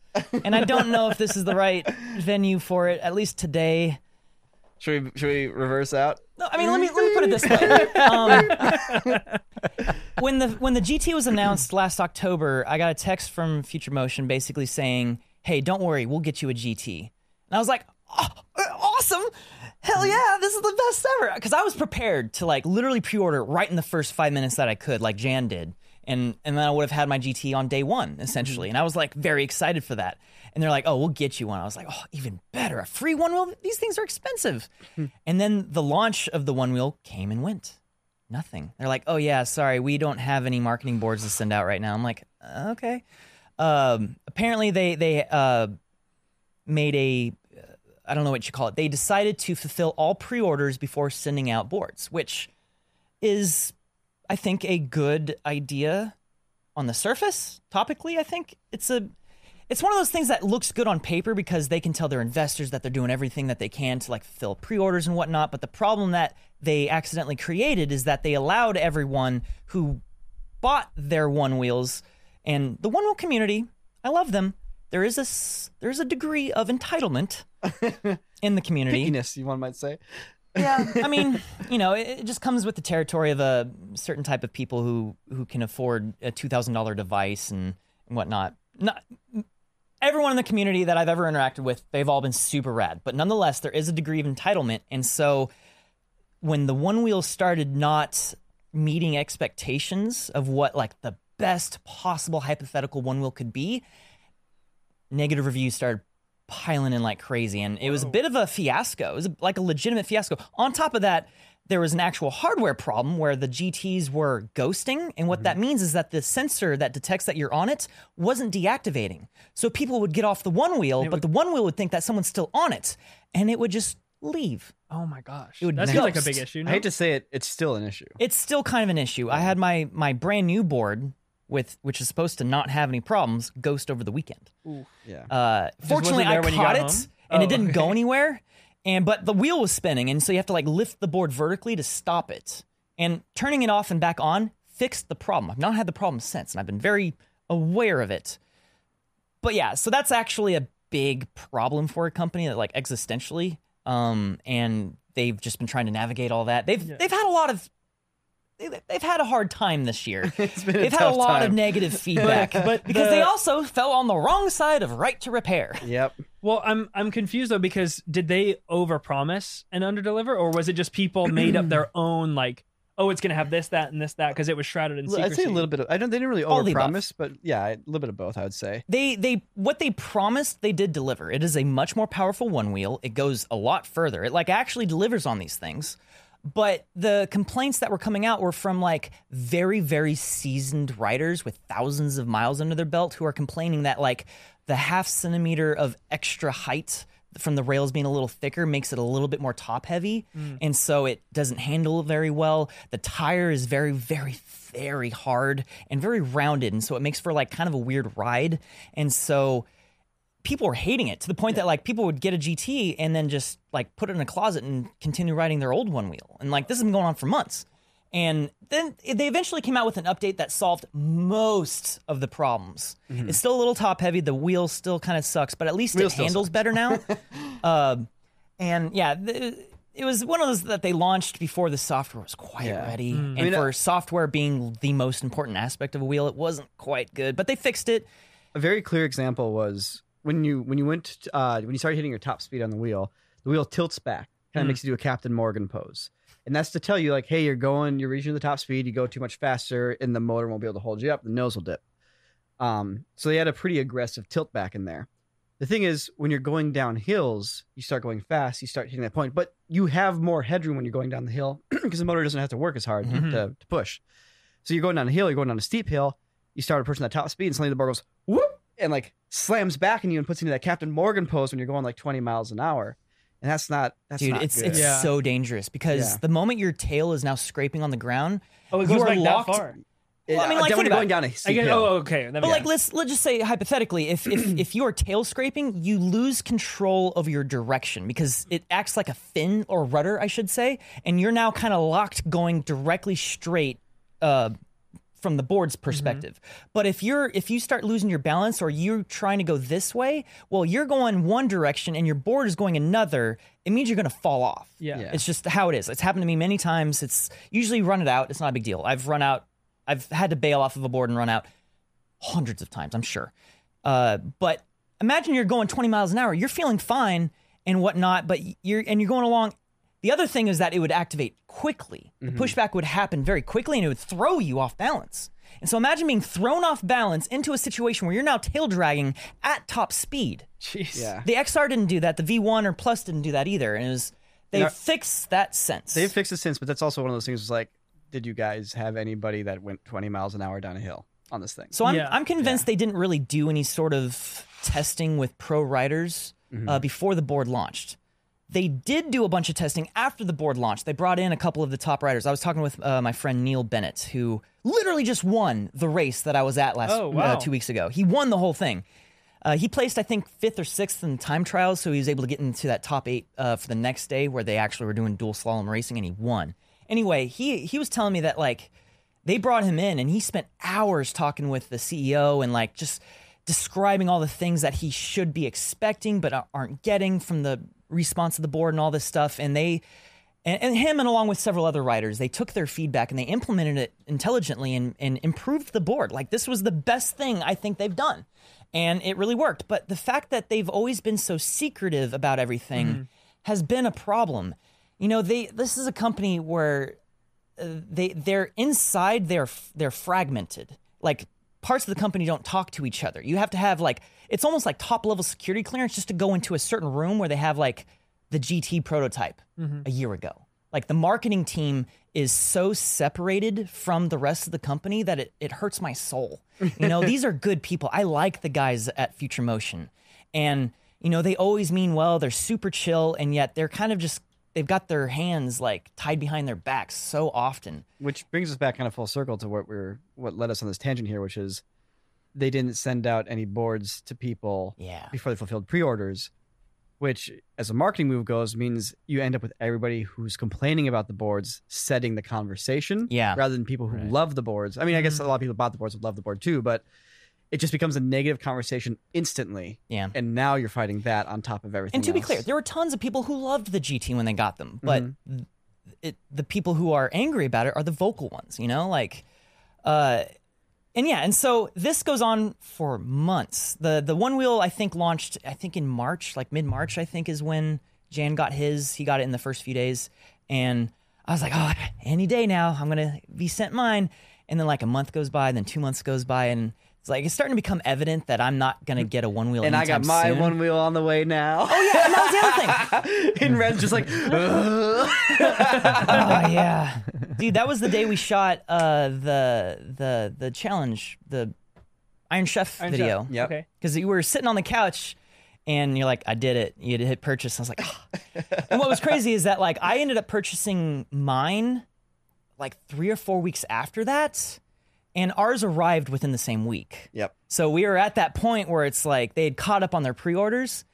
and I don't know if this is the right venue for it. At least today. Should we should we reverse out? No, I mean, let me let me put it this way. Um, when the when the GT was announced last October, I got a text from Future Motion basically saying, "Hey, don't worry, we'll get you a GT." And I was like, oh, "Awesome! hell yeah, this is the best ever. Because I was prepared to like literally pre-order right in the first five minutes that I could, like Jan did, and and then I would have had my GT on day one essentially, and I was like very excited for that. And they're like, oh, we'll get you one. I was like, oh, even better, a free one wheel. These things are expensive. and then the launch of the one wheel came and went. Nothing. They're like, oh yeah, sorry, we don't have any marketing boards to send out right now. I'm like, "Uh, okay. Um, apparently they they uh, made a I don't know what you call it. They decided to fulfill all pre-orders before sending out boards, which is I think a good idea on the surface. Topically, I think it's a it's one of those things that looks good on paper because they can tell their investors that they're doing everything that they can to like fill pre-orders and whatnot. But the problem that they accidentally created is that they allowed everyone who bought their one wheels and the one wheel community. I love them. There is a s- there's a degree of entitlement in the community. Pickiness, you one might say. Yeah, I mean, you know, it, it just comes with the territory of a certain type of people who who can afford a two thousand dollar device and, and whatnot. Not everyone in the community that I've ever interacted with, they've all been super rad, but nonetheless, there is a degree of entitlement, and so when the one wheel started not meeting expectations of what like the best possible hypothetical one wheel could be, negative reviews started piling in like crazy and it was a bit of a fiasco. It was like a legitimate fiasco. On top of that there was an actual hardware problem where the gts were ghosting and what mm-hmm. that means is that the sensor that detects that you're on it wasn't deactivating. So people would get off the one wheel but the one wheel would think that someone's still on it and it would just leave. Oh my gosh, It would that seems like a big issue. I hate to say it, it's still an issue. it's still kind of an issue. I had my my brand new board with which is supposed to not have any problems ghost over the weekend Yeah. Uh, fortunately, I when caught got it home? and it Oh, didn't go anywhere. And but the wheel was spinning, and so you have to like lift the board vertically to stop it. And turning it off and back on fixed the problem. I've not had the problem since, and I've been very aware of it. But yeah, so that's actually a big problem for a company that like existentially, um, and they've just been trying to navigate all that. They've they've had a lot of. They- They've had a hard time this year. It's been a They've had a tough lot of negative feedback, but because the- they also fell on the wrong side of right to repair. Yep. Well, I'm I'm confused though because did they overpromise and underdeliver, or was it just people made up their own like, oh, it's gonna have this, that, and this, that because it was shrouded in secrecy? I'd say a little bit of. I don't. They didn't really All the overpromise, but yeah, a little bit of both. I would say. they they what they promised they did deliver it is a much more powerful one wheel it goes a lot further it like actually delivers on these things but the complaints that were coming out were from like very very seasoned riders with thousands of miles under their belt who are complaining that like the half centimeter of extra height from the rails being a little thicker makes it a little bit more top heavy mm. and so it doesn't handle very well. The tire is very very very hard and very rounded and so it makes for like kind of a weird ride and so people were hating it to the point that like people would get a GT and then just like put it in a closet and continue riding their old one wheel. And like this has been going on for months. And then they eventually came out with an update that solved most of the problems. It's still a little top heavy. The wheel still kind of sucks, but at least Wheel it handles sucks. better now. um, and yeah, the, it was one of those that they launched before the software was quite Yeah. ready. And mean, for uh, software being the most important aspect of a wheel, it wasn't quite good, but they fixed it. a very clear example was when you when you went to, uh, when you started hitting your top speed on the wheel, the wheel tilts back, kind of makes you do a Captain Morgan pose, and that's to tell you like, hey, you're going, you're reaching the top speed, you go too much faster, and the motor won't be able to hold you up, the nose will dip. Um, so they had a pretty aggressive tilt back in there. The thing is, when you're going down hills, you start going fast, you start hitting that point, but you have more headroom when you're going down the hill because the motor doesn't have to work as hard Mhm. to, to push. So you're going down a hill, you're going down a steep hill, you start approaching that top speed, and suddenly the bar goes whoop and like slams back in you and puts you into that Captain Morgan pose when you're going like 20 miles an hour. And that's not that's not Dude, not it's good. it's Yeah. so dangerous because Yeah. the moment your tail is now scraping on the ground, Oh, it you goes are back locked- that far. Well, I mean, like, then when you're about going it. down a I steep get. hill. Oh, okay. That But makes like let's let's just say hypothetically, if if if you are tail scraping, you lose control of your direction because it acts like a fin or rudder, I should say, and you're now kind of locked going directly straight uh, from the board's perspective. But if you're if you start losing your balance or you're trying to go this way, well, you're going one direction and your board is going another. It means you're going to fall off. Yeah. Yeah. It's just how it is. It's happened to me many times. It's usually run it out. It's not a big deal. I've run out. I've had to bail off of a board and run out hundreds of times, I'm sure. Uh, but imagine you're going 20 miles an hour. You're feeling fine and whatnot, but you're and you're going along, The other thing is that it would activate quickly. The pushback would happen very quickly and it would throw you off balance. And so imagine being thrown off balance into a situation where you're now tail dragging at top speed. Jeez. Yeah. The XR didn't do that. The V1 or Plus didn't do that either. And it was they Yeah. fixed that sense. They've fixed it since, but that's also one of those things. Was like, did you guys have anybody that went 20 miles an hour down a hill on this thing? So I'm Yeah. I'm convinced they didn't really do any sort of testing with pro riders uh, before the board launched. They did do a bunch of testing after the board launched. They brought in a couple of the top riders. I was talking with uh, my friend Neil Bennett, who literally just won the race that I was at last Oh, wow. uh, two weeks ago. He won the whole thing. Uh, he placed, I think, fifth or sixth in the time trials, so he was able to get into that top eight uh, for the next day where they actually were doing dual slalom racing, and he won. Anyway, he he was telling me that like they brought him in, and he spent hours talking with the CEO and like just describing all the things that he should be expecting but aren't getting from the response of the board and all this stuff. And they and, and him and along with several other writers they took their feedback and they implemented it intelligently and, and improved the board. Like this was the best thing i think they've done. And it really worked. But the fact that they've always been so secretive about everything has been a problem. You know they this is a company where uh, they they're inside they're they're fragmented. Like parts of the company don't talk to each other. You have to have like it's almost like top level security clearance just to go into a certain room where they have like the GT prototype mm-hmm. a year ago. Like the marketing team is so separated from the rest of the company that it, it hurts my soul. You know, these are good people. I like the guys at Future Motion. And, you know, they always mean well, they're super chill, and yet they're kind of just they've got their hands like tied behind their backs so often. Which brings us back kind of full circle to what we're what led us on this tangent here, which is they didn't send out any boards to people Yeah. before they fulfilled pre-orders, which as a marketing move goes means you end up with everybody who's complaining about the boards setting the conversation Yeah. rather than people who Right. love the boards. I mean, I guess a lot of people bought the boards would love the board too, but it just becomes a negative conversation instantly. Yeah. And now you're fighting that on top of everything. And to be clear, there were tons of people who loved the GT when they got them, but Mm-hmm. it, the people who are angry about it are the vocal ones, you know, like, uh, and yeah, and so this goes on for months. the The one wheel I think launched, I think in March, like mid March, I think is when Jan got his. He got it in the first few days, and I was like, oh, any day now, I'm gonna be sent mine. And then like a month goes by, then two months goes by, and it's like it's starting to become evident that I'm not gonna get a one wheel. and I got my soon. one wheel on the way now. Oh yeah, and that was the other thing. and Red's just like, "Ugh." oh yeah, dude, that was the day we shot uh, the the the challenge, the Iron Chef Iron video. Chef. Yep. Okay. Because you were sitting on the couch, and you're like, "I did it." You had to hit purchase. I was like, "Ah." and what was crazy is that like I ended up purchasing mine like three or four weeks after that, and ours arrived within the same week. Yep. So we were at that point where it's like they had caught up on their pre-orders.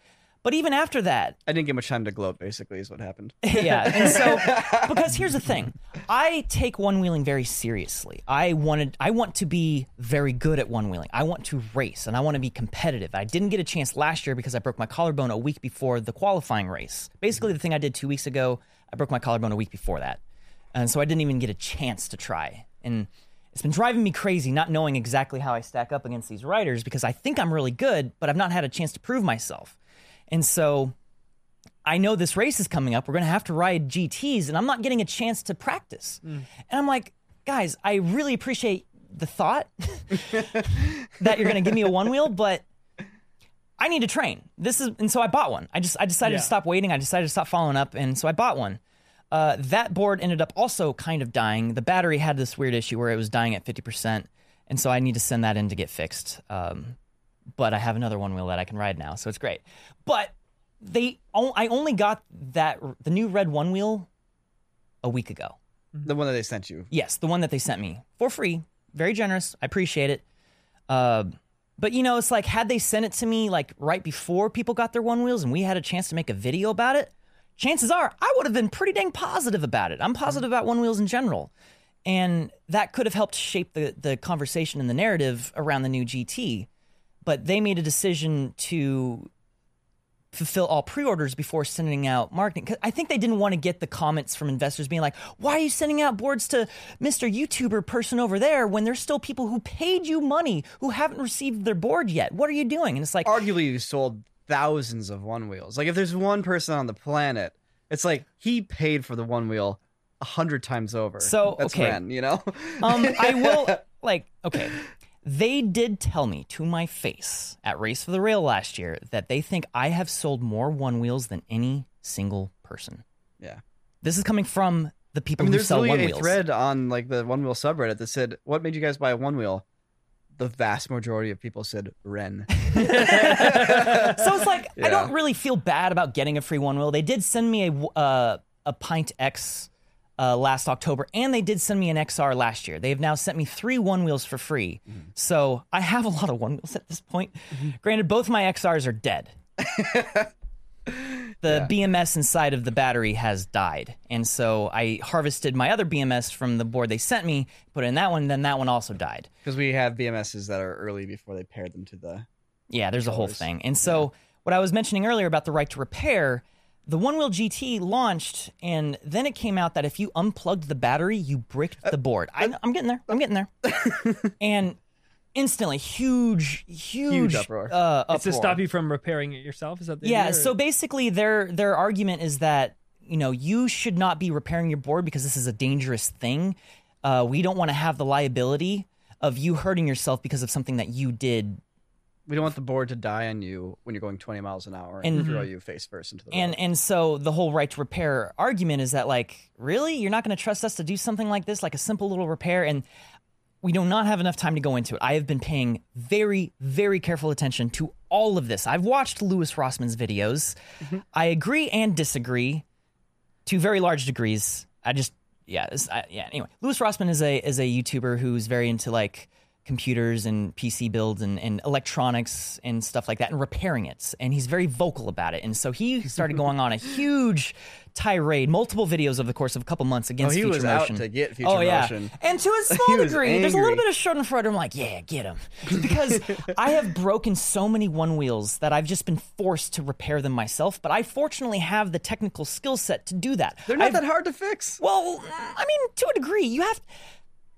But even after that, I didn't get much time to gloat. Basically, is what happened. yeah. And so, because here's the thing, I take one wheeling very seriously. I wanted, I want to be very good at one wheeling. I want to race and I want to be competitive. I didn't get a chance last year because I broke my collarbone a week before the qualifying race. Basically, the thing I did two weeks ago, I broke my collarbone a week before that, and so I didn't even get a chance to try. And it's been driving me crazy not knowing exactly how I stack up against these riders because I think I'm really good, but I've not had a chance to prove myself. And so I know this race is coming up. We're going to have to ride GTs, and I'm not getting a chance to practice. Mm. And I'm like, guys, I really appreciate the thought that you're going to give me a one wheel, but I need to train. This is, and so I bought one. I just, I decided Yeah. to stop waiting. I decided to stop following up, and so I bought one. Uh, that board ended up also kind of dying. The battery had this weird issue where it was dying at 50%, and so I need to send that in to get fixed. Um, but I have another one wheel that I can ride now, so it's great. But they, I only got that the new red one wheel a week ago. The one that they sent you. Yes, the one that they sent me for free. Very generous. I appreciate it. Uh, but you know, it's like had they sent it to me like right before people got their one wheels and we had a chance to make a video about it, chances are I would have been pretty dang positive about it. I'm positive about one wheels in general. And that could have helped shape the, the conversation and the narrative around the new GT. But they made a decision to fulfill all pre-orders before sending out marketing. 'Cause I think they didn't want to get the comments from investors being like, "Why are you sending out boards to Mr. YouTuber person over there when there's still people who paid you money who haven't received their board yet? What are you doing?" And it's like, Arguably, you sold thousands of one wheels. Like if there's one person on the planet It's like he paid for the one wheel a hundred times over. So, that's okay. Ren, you know. Um, I will like okay. They did tell me to my face at Race for the Rail last year that they think I have sold more one wheels than any single person. yeah. This is coming from the people I mean, who there's sell one a thread on like the one wheel subreddit that said, "What made you guys buy a one wheel?" The vast majority of people said Ren. so it's like I don't really feel bad about getting a free one wheel. They did send me a uh, a Pint X uh, last October, and they did send me an XR last year. They have now sent me three one wheels for free. Mm-hmm. So I have a lot of one wheels at this point. Granted, both my XRs are dead. the BMS inside of the battery has died, and so I harvested my other BMS from the board they sent me, put it in that one, then that one also died. Because we have BMSs that are early before they paired them to the. Yeah, there's a whole thing. And so, what I was mentioning earlier about the right to repair, the One Wheel GT launched, and then it came out that if you unplugged the battery, you bricked Uh, the board. I, I'm getting there. I'm getting there. and instantly, huge, huge, Huge uproar. Uh, It's to stop you from repairing it yourself. Is that the Yeah. idea, So basically, their their argument is that you know you should not be repairing your board because this is a dangerous thing. Uh, we don't want to have the liability of you hurting yourself because of something that you did We don't want the board to die on you when you're going 20 miles an hour And- and throw you face first into the and road. and so the whole right to repair argument is that like really you're not going to trust us to do something like this like a simple little repair and we do not have enough time to go into it. I have been paying very very careful attention to all of this. I've watched Louis Rossmann's videos. I agree and disagree to very large degrees. I just yeah I, yeah anyway. Louis Rossmann is a is a youtuber who's very into like computers and PC builds and, and electronics and stuff like that and repairing it. And he's very vocal about it. And so he started going on a huge tirade, multiple videos over the course of a couple months against Oh, he Future was out to get oh, Future oh, yeah. Motion. And to a small degree, there's a little bit of Schadenfreude. I'm like, yeah, get him. Because I have broken so many one wheels that I've just been forced to repair them myself. But I fortunately have the technical skill set to do that. They're not I've- that hard to fix. Well, I mean, to a degree, you have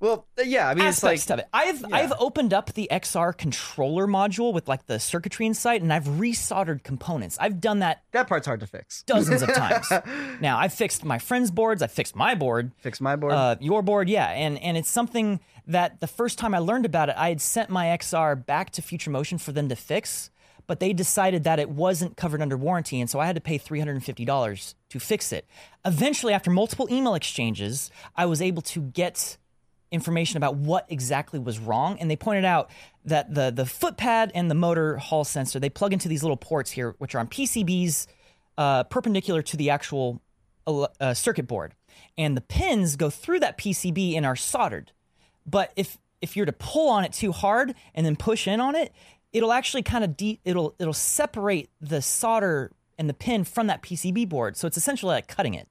Well, yeah, I mean, it's like aspects of it. I've I've opened up the XR controller module with like the circuitry inside, and I've resoldered components. I've done that that part's hard to fix. dozens of times. Now I've fixed my friends' boards. I've fixed my board. Fixed my board. Uh, your board, yeah, and and it's something that the first time I learned about it, I had sent my XR back to Future Motion for them to fix, but they decided that it wasn't covered under warranty, and so I had to pay three hundred and fifty dollars to fix it. Eventually, after multiple email exchanges, I was able to get information about what exactly was wrong, and they pointed out that the the foot pad and the motor hall sensor they plug into these little ports here, which are on PCBs uh, perpendicular to the actual uh, circuit board, and the pins go through that PCB and are soldered. But if if you're to pull on it too hard and then push in on it, it'll actually kind of de- it'll it'll separate the solder and the pin from that PCB board. So it's essentially like cutting it.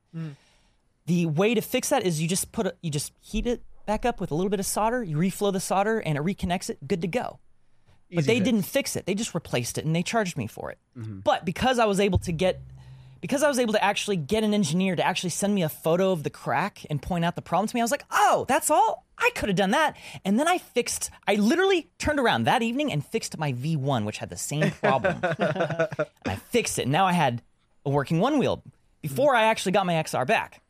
The way to fix that is you just put a, you just heat it back up with a little bit of solder, you reflow the solder and it reconnects it, good to go. But they fix. didn't fix it. They just replaced it and they charged me for it. Mm-hmm. But because I was able to get because I was able to actually get an engineer to actually send me a photo of the crack and point out the problem to me, I was like, "Oh, that's all? I could have done that." And then I fixed I literally turned around that evening and fixed my V1 which had the same problem. I fixed it. Now I had a working one wheel before I actually got my XR back.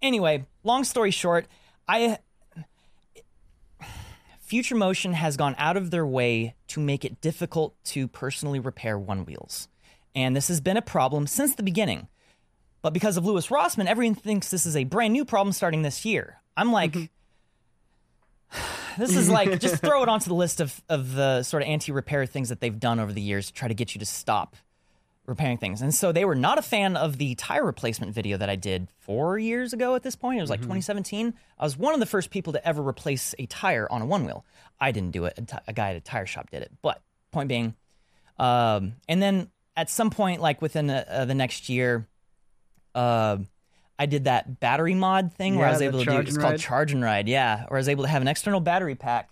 Anyway, long story short, I Future Motion has gone out of their way to make it difficult to personally repair one wheels. And this has been a problem since the beginning. But because of Louis Rossmann, everyone thinks this is a brand new problem starting this year. I'm like, mm-hmm. this is like, just throw it onto the list of, of the sort of anti repair things that they've done over the years to try to get you to stop repairing things. And so they were not a fan of the tire replacement video that I did four years ago at this point. It was like 2017. I was one of the first people to ever replace a tire on a one wheel. I didn't do it, a, guy at a tire shop did it. But point being, um, and then at some point, like within uh, uh, the next year, uh, I did that battery mod thing where I was able to do it's and called charge and ride, yeah, where I was able to have an external battery pack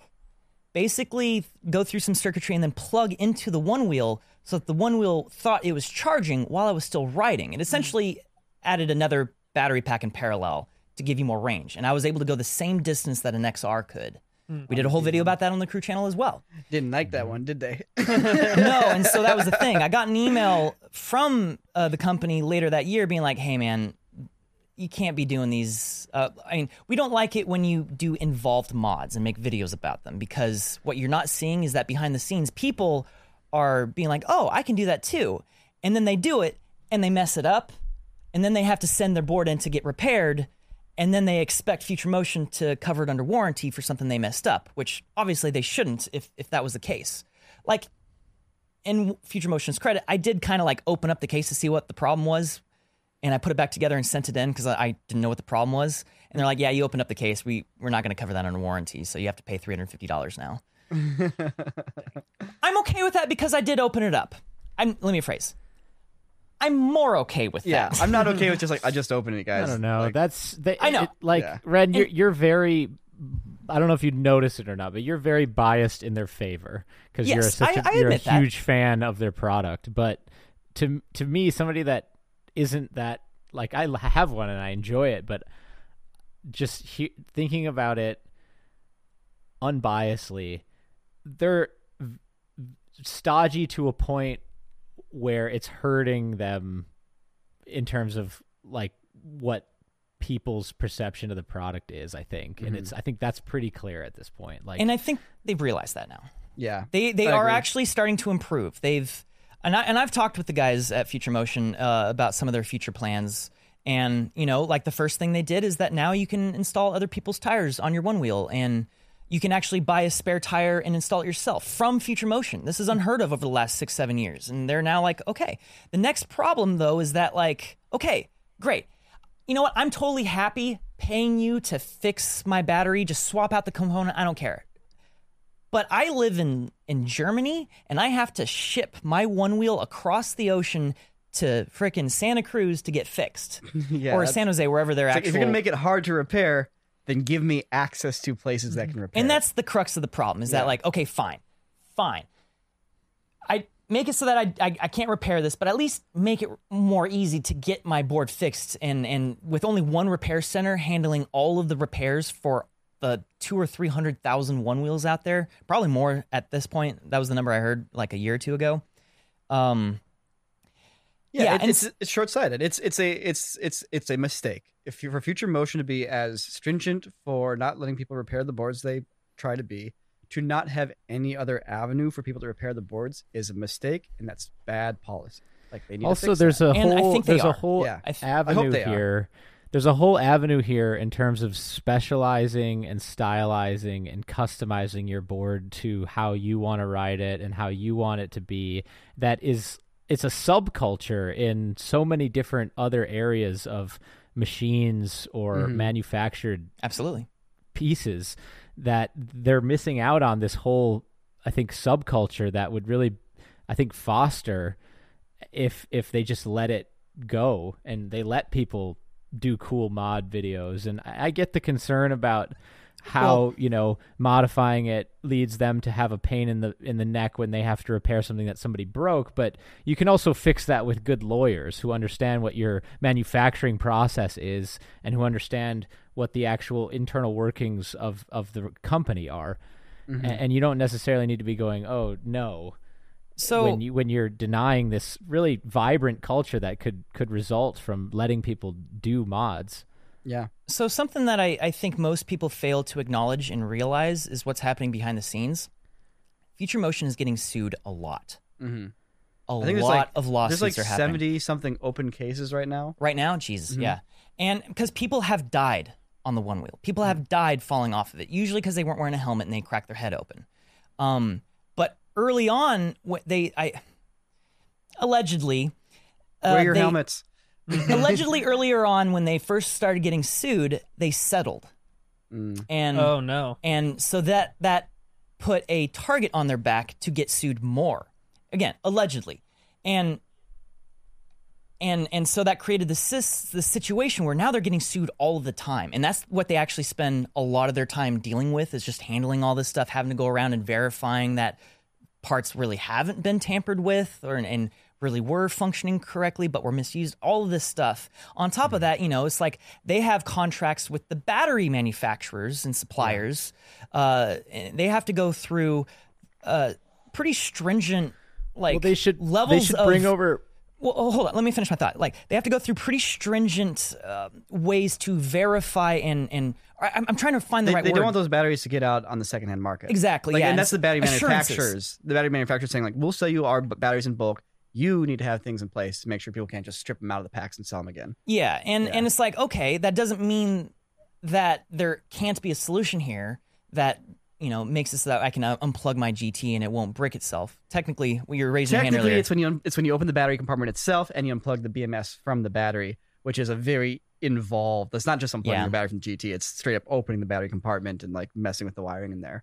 basically go through some circuitry and then plug into the one wheel so that the one wheel thought it was charging while I was still riding. It essentially added another battery pack in parallel to give you more range. And I was able to go the same distance that an XR could We did a whole video about that on the crew channel as well. Didn't like that one, did they? no, and so that was the thing. I got an email from uh, the company later that year being like, "Hey, man, you can't be doing these. Uh, I mean, we don't like it when you do involved mods and make videos about them because what you're not seeing is that behind the scenes, people are being like, "Oh, I can do that too," and then they do it and they mess it up, and then they have to send their board in to get repaired. And then they expect Future Motion to cover it under warranty for something they messed up, which obviously they shouldn't if, if that was the case. Like, in Future Motion's credit, I did kind of like open up the case to see what the problem was, and I put it back together and sent it in because I, I didn't know what the problem was. And they're like, "Yeah, you opened up the case. We we're not going to cover that under warranty, so you have to pay three hundred fifty dollars now." I'm okay with that because I did open it up. I'm let me rephrase. I'm more okay with yeah, that. I'm not okay with just like I just opened it, guys. I don't know. Like, That's they, I know. it- like Yeah. Ren, you're you're very. I don't know if you notice it or not, but you're very biased in their favor because you're a, such I- a, I you're a admit that. huge fan of their product. But to to me, somebody that isn't that like I have one and I enjoy it, but just he- thinking about it unbiasedly, they're stodgy to a point where it's hurting them in terms of like what people's perception of the product is i think and mm-hmm. it's i think that's pretty clear at this point like and I think they've realized that now. yeah, They they I are agree. actually starting to improve. They've and I and I've talked with the guys at Future Motion uh, about some of their future plans. And you know, like the first thing they did is that now you can install other people's tires on your one wheel, and you can actually buy a spare tire and install it yourself from Future Motion. This is unheard of over the last six seven years, and they're now like, okay. The next problem though is that like, okay, great. You know what? I'm totally happy paying you to fix my battery. Just swap out the component. I don't care but I live in in Germany and I have to ship my one wheel across the ocean to frickin' Santa Cruz to get fixed, yeah. or San Jose, wherever they're like, actual. if you're gonna make it hard to repair, then give me access to places that can repair. and that's the crux of the problem is Yeah. that like, okay, fine, fine, I make it so that I, I I can't repair this, but at least make it more easy to get my board fixed, and and with only one repair center handling all of the repairs for the two or three hundred thousand one wheels out there, probably more at this point. That was the number I heard like a year or two ago. Um, yeah, yeah, it- and it's it's short sighted. It's it's a it's it's it's a mistake. If you for future motion to be as stringent for not letting people repair the boards they try to be, to not have any other avenue for people to repair the boards is a mistake, and that's bad policy. Like they need to also fix there's that. a And I whole think they there's a whole Yeah. I I hope avenue here. are. Here there's a whole avenue here in terms of specializing and stylizing and customizing your board to how you want to ride it and how you want it to be that is it's a subculture in so many different other areas of machines or Mhm. manufactured absolutely. pieces that they're missing out on this whole I think subculture that would really I think foster if if they just let it go and they let people do cool mod videos. And I, get the concern about how you know modifying it leads them to have a pain in the in the neck when they have to repair something that somebody broke. But you can also fix that with good lawyers who understand what your manufacturing process is and who understand what the actual internal workings of of the company are. Mhm. A- and, you don't necessarily need to be going oh no So when you when you're denying this really vibrant culture that could could result from letting people do mods yeah, So something that I, I think most people fail to acknowledge and realize is what's happening behind the scenes. Future Motion is getting sued a lot. hmm A I think there's lot like of lawsuits there's like are happening seventy something open cases right now. right now. Jesus, Mhm. yeah, and because people have died on the one wheel, people have died falling off of it. Usually because they weren't wearing a helmet and they cracked their head open. Um, but early on, what they I allegedly uh, Wear your they- helmets. allegedly earlier on when they first started getting sued, they settled. Mm. And Oh no. and so that that put a target on their back to get sued more. Again, allegedly. And and and so that created the sis- this situation where now they're getting sued all of the time. And that's what they actually spend a lot of their time dealing with is just handling all this stuff, having to go around and verifying that parts really haven't been tampered with or and really were functioning correctly, but were misused. All of this stuff. On top of that, you know, it's like they have contracts with the battery manufacturers and suppliers. Uh, and they have to go through uh, pretty stringent, like well, they should levels they should of bring over well, oh, hold on. Let me finish my thought. Like they have to go through pretty stringent uh, ways to verify and and I- I'm, I'm trying to find the They, right they word. don't want those batteries to get out on the secondhand market. Exactly, Like, yeah, and that's the battery manufacturers. The battery manufacturers saying like, we'll sell you our batteries in bulk. You need to have things in place to make sure people can't just strip them out of the packs and sell them again. yeah, and Yeah. and it's like okay, that doesn't mean that there can't be a solution here that you know makes it so that I can uh, unplug my GT and it won't brick itself. Technically, when you're raising your hand Technically, earlier. it's when you un- it's when you open the battery compartment itself and you unplug the BMS from the battery, which is a very involved. It's not just unplugging Yeah. the battery from GT. It's straight up opening the battery compartment and like messing with the wiring in there.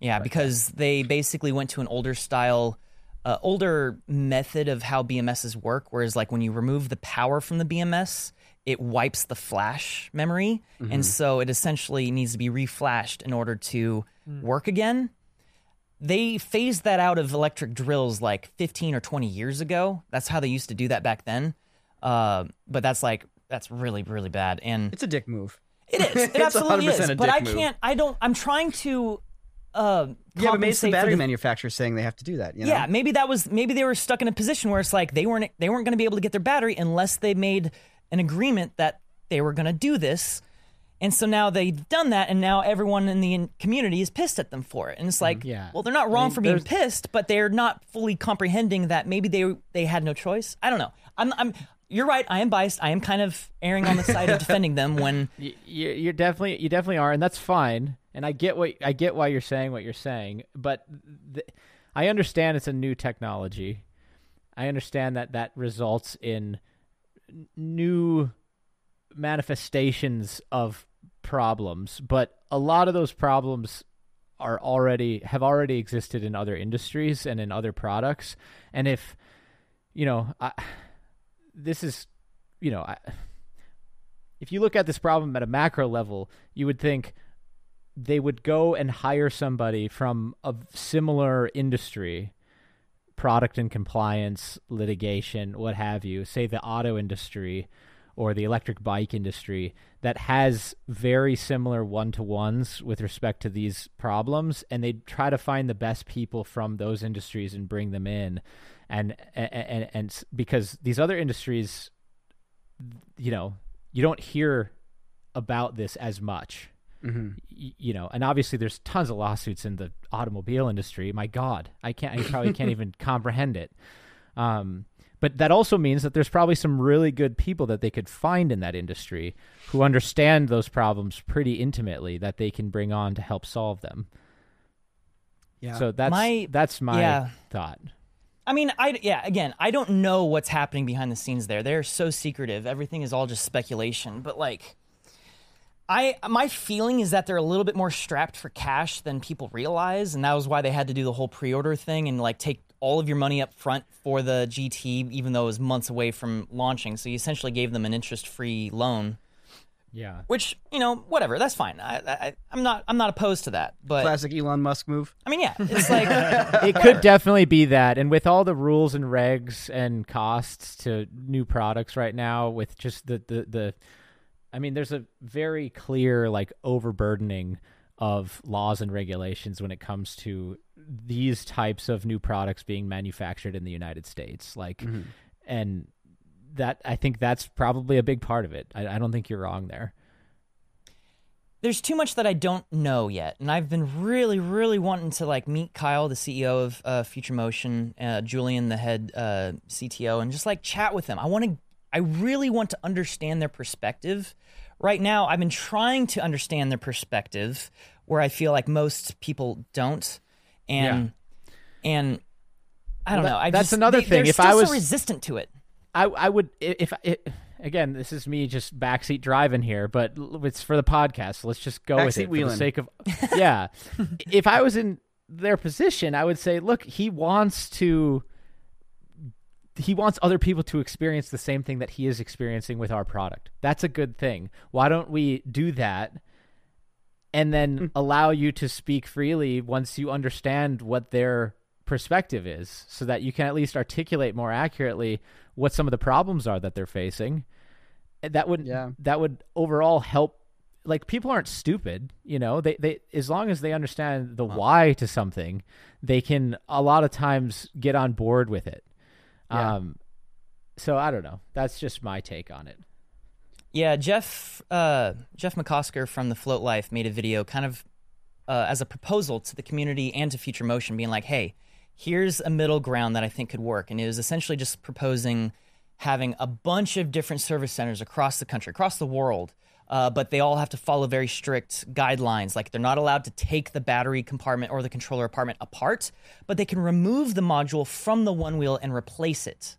Yeah, because they basically went to an older style, uh, older method of how BMSs work. Whereas, like when you remove the power from the BMS, it wipes the flash memory, and so it essentially needs to be reflashed in order to work again. They phased that out of electric drills like 15 or 20 years ago. That's how they used to do that back then. Uh, but that's like that's really really bad. And It's a dick move. it is. It absolutely 100% is. But I move. can't. I don't. I'm trying to. Uh, Yeah, but maybe it's the battery the- manufacturer saying they have to do that. You know? Yeah, maybe that was maybe they were stuck in a position where it's like they weren't they weren't going to be able to get their battery unless they made an agreement that they were going to do this. And so now they've done that, and now everyone in the community is pissed at them for it. And it's like, Yeah. well, they're not wrong mean, for being there's- pissed, but they're not fully comprehending that maybe they they had no choice. I don't know. I'm, I'm you're right. I am biased. I am kind of erring on the side of defending them when you, you're definitely you definitely are, and that's fine. And I get what I get why you're saying what you're saying, but I understand it's a new technology. I understand that that results in new manifestations of problems, but a lot of those problems are already have already existed in other industries and in other products. And if you know, I, this is you know, I, if you look at this problem at a macro level, you would think they would go and hire somebody from a similar industry, product and compliance, litigation, what have you, say the auto industry or the electric bike industry that has very similar one-to-ones with respect to these problems and they try to find the best people from those industries and bring them in and and and, and because these other industries you know you don't hear about this as much. Hmm you know and obviously there's tons of lawsuits in the automobile industry. My god i can't i probably can't even comprehend it. Um but that also means that there's probably some really good people that they could find in that industry who understand those problems pretty intimately that they can bring on to help solve them. Yeah. so that's My- that's my yeah. thought I mean, I yeah. Again, I don't know what's happening behind the scenes there. They're so secretive. Everything is all just speculation. But like, I my feeling is that they're a little bit more strapped for cash than people realize, and that was why they had to do the whole pre-order thing and like take all of your money up front for the GT, even though it was months away from launching. So you essentially gave them an interest-free loan, yeah which you know, whatever. That's fine. I, I I'm not I'm not opposed to that. But Classic Elon Musk move. I mean, yeah, it's like. it could definitely be that and with all the rules and regs and costs to new products right now with just the the, the i mean there's a very clear like overburdening of laws and regulations when it comes to these types of new products being manufactured in the united states like mm-hmm. and that i think that's probably a big part of it i, I don't think you're wrong there there's too much that I don't know yet, and I've been really, really wanting to like meet Kyle, the CEO of uh, Future Motion, uh, Julian, the head uh, CTO, and just like chat with them. I want to, I really want to understand their perspective. Right now, I've been trying to understand their perspective, where I feel like most people don't, and and I don't Well, know. I that's just, another they, thing. If I so was- resistant to it. I I would i- if again this is me just backseat driving here, but it's for the podcast. Let's just go with Backseat it for the sake of yeah. if I was in their position, I would say, look, he wants to. He wants other people to experience the same thing that he is experiencing with our product. That's a good thing. Why don't we do that and then mm. allow you to speak freely once you understand what their perspective is so that you can at least articulate more accurately what some of the problems are that they're facing. That would Yeah. that would overall help like people aren't stupid you know? They they as long as they understand the why to something they can a lot of times get on board with it. Yeah. um so i don't know. That's just my take on it. Yeah, Jeff uh, Jeff McCosker from the Float Life made a video kind of uh, as a proposal to the community and to Future Motion, being like, "Hey, here's a middle ground that I think could work," and it was essentially just proposing having a bunch of different service centers across the country, across the world. Uh, but they all have to follow very strict guidelines. Like they're not allowed to take the battery compartment or the controller compartment apart, but they can remove the module from the one wheel and replace it.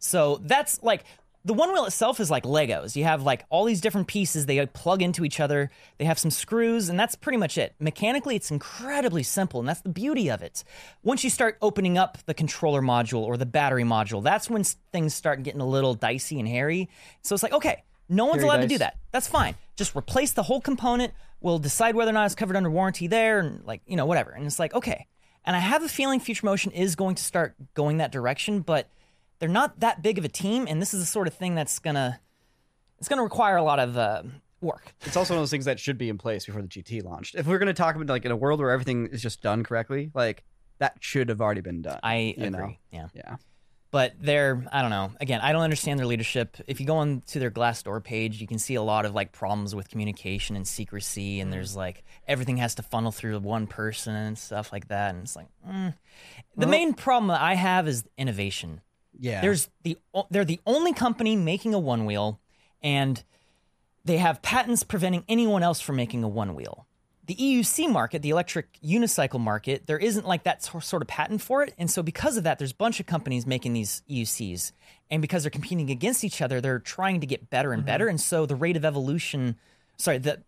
So that's like the one wheel itself is like Legos. You have like all these different pieces, they plug into each other, they have some screws, and that's pretty much it. Mechanically, it's incredibly simple, and that's the beauty of it. Once you start opening up the controller module or the battery module, that's when things start getting a little dicey and hairy. So it's like, okay, no one's Hairy allowed to do that. That's fine. Just replace the whole component. We'll decide whether or not it's covered under warranty there, and like, you know, whatever. And it's like, okay. And I have a feeling Future Motion is going to start going that direction, but they're not that big of a team, and this is the sort of thing that's gonna it's gonna require a lot of uh, work. It's also one of those things that should be in place before the GT launched. If we're going to talk about like in a world where everything is just done correctly, like that should have already been done. I agree. know? Yeah, Yeah. but they're I don't know. Again, I don't understand their leadership. If you go on to their Glassdoor page, you can see a lot of like problems with communication and secrecy, and there's like everything has to funnel through one person and stuff like that. And it's like mm. the main problem that I have is innovation. Yeah. There's the they're the only company making a one wheel, and they have patents preventing anyone else from making a one wheel. The EUC market, the electric unicycle market, there isn't like that sort of patent for it, and so because of that, there's a bunch of companies making these EUCs, and because they're competing against each other, they're trying to get better and mm-hmm. better, and so the rate of evolution, sorry, the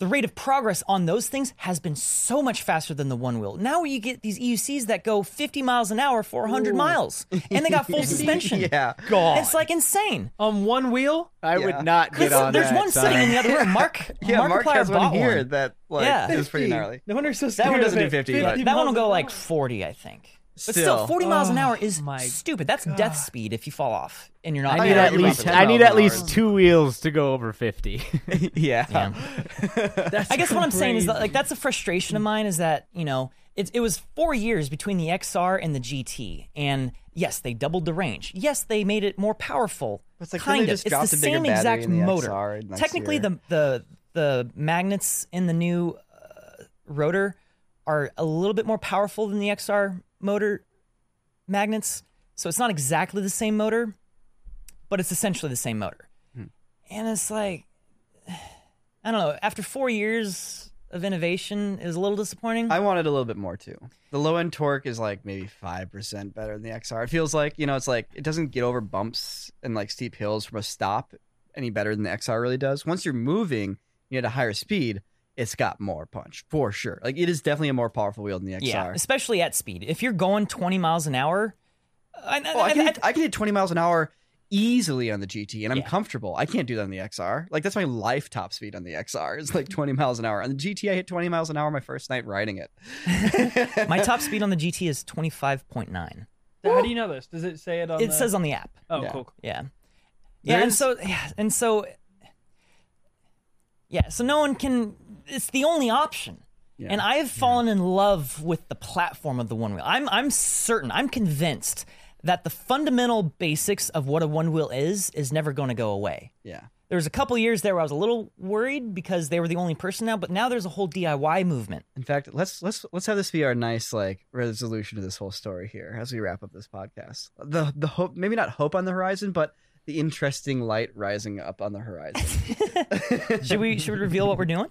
the rate of progress on those things has been so much faster than the one wheel. Now you get these EUCs that go 50 miles an hour for 100 miles, and they got full suspension. yeah. God. It's like insane. On one wheel? i Yeah. would not get Listen, on there's that one son. sitting in the other room. Mark, Yeah, Mark, Markiplier has one here one. that like Yeah. is pretty gnarly. No wonder you're so That one doesn't do it. 50, but- That one will go like 40, I think. But Still. still, 40 miles an hour Oh is my stupid. That's death speed if you fall off and you're not. I need at least I need at least two wheels to go over 50. yeah. Yeah. I guess what I'm saying is that like that's a frustration of mine is that you know it it was four years between the XR and the GT, and yes, they doubled the range. Yes, they made it more powerful. It's like, kind of. just It's the same exact the motor. Technically, year? the the the magnets in the new uh, rotor are a little bit more powerful than the XR motor magnets. So it's not exactly the same motor, but it's essentially the same motor. Hmm. And it's like, I don't know. After four years of innovation, is a little disappointing. I wanted a little bit more too. The low end torque is like maybe five percent better than the XR. It feels like you know, it's like it doesn't get over bumps and like steep hills from a stop any better than the XR really does. Once you're moving, you at a higher speed, it's got more punch for sure. Like it is definitely a more powerful wheel than the XR. yeah, especially at speed. If you're going 20 miles an hour, I, Oh, I can, hit, I can hit 20 miles an hour easily on the GT, and I'm Yeah. comfortable. I can't do that on the XR. Like that's my life top speed on the XR. It's like 20 miles an hour. On the GT, I hit 20 miles an hour my first night riding it. my top speed on the GT is 25.9. How do you know this? Does it say it on It the... says on the app. Oh, Yeah. cool. cool. Yeah. Yeah, and so yeah, and so yeah, so no one can it's the only option. Yeah. And I have fallen in love with the platform of the one wheel. I'm I'm certain, I'm convinced that the fundamental basics of what a one wheel is is never going to go away. yeah. There was a couple years there where I was a little worried because they were the only person now, but now there's a whole DIY movement. In fact, let's let's let's have this be our nice like resolution to this whole story here as we wrap up this podcast. The the hope maybe not hope on the horizon, but the interesting light rising up on the horizon. Should we should we reveal what we're doing?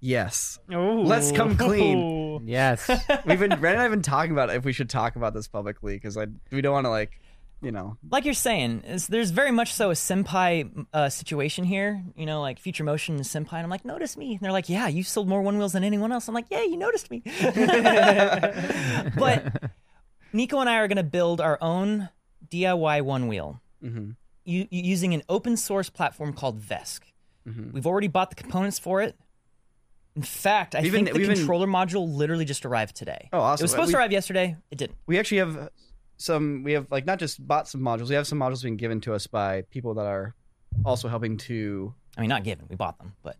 Yes. Ooh. Let's come clean. yes. We've been Brandon and I've been talking about if we should talk about this publicly because I we don't want to like you know like you're saying, is there's very much so a senpai uh, situation here. You know, like Future Motion and senpai. And I'm like, notice me. And they're like, yeah, you've sold more one wheels than anyone else. I'm like, yeah, you noticed me. but Nico and I are going to build our own DIY one wheel hmm u- using an open source platform called VESC. Mhm. We've already bought the components for it. In fact, I think the we've been- controller module literally just arrived today. Oh, awesome. It was supposed We- to arrive yesterday. It didn't. we actually have some we have like not just bought some modules we have some modules being given to us by people that are also helping to I mean, not given. We bought them, but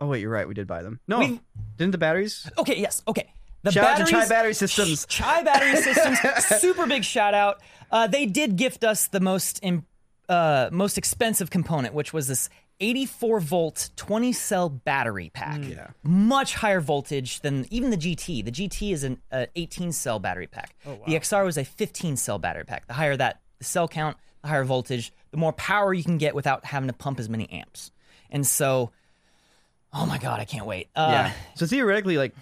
oh wait you're right we did buy them no We've- didn't the batteries okay. Yes. Okay. The shout out to batteries, Chai battery systems Chai Battery Systems, super big shout out. Uh, they did gift us the most im- uh, most expensive component, which was this 84 volt 20 cell battery pack. yeah Much higher voltage than even the GT. The GT is an uh, 18 cell battery pack. Oh, wow. The XR was a 15 cell battery pack. The higher that the cell count, the higher voltage, the more power you can get without having to pump as many amps. And so, oh my god, I can't wait. Uh, yeah so theoretically like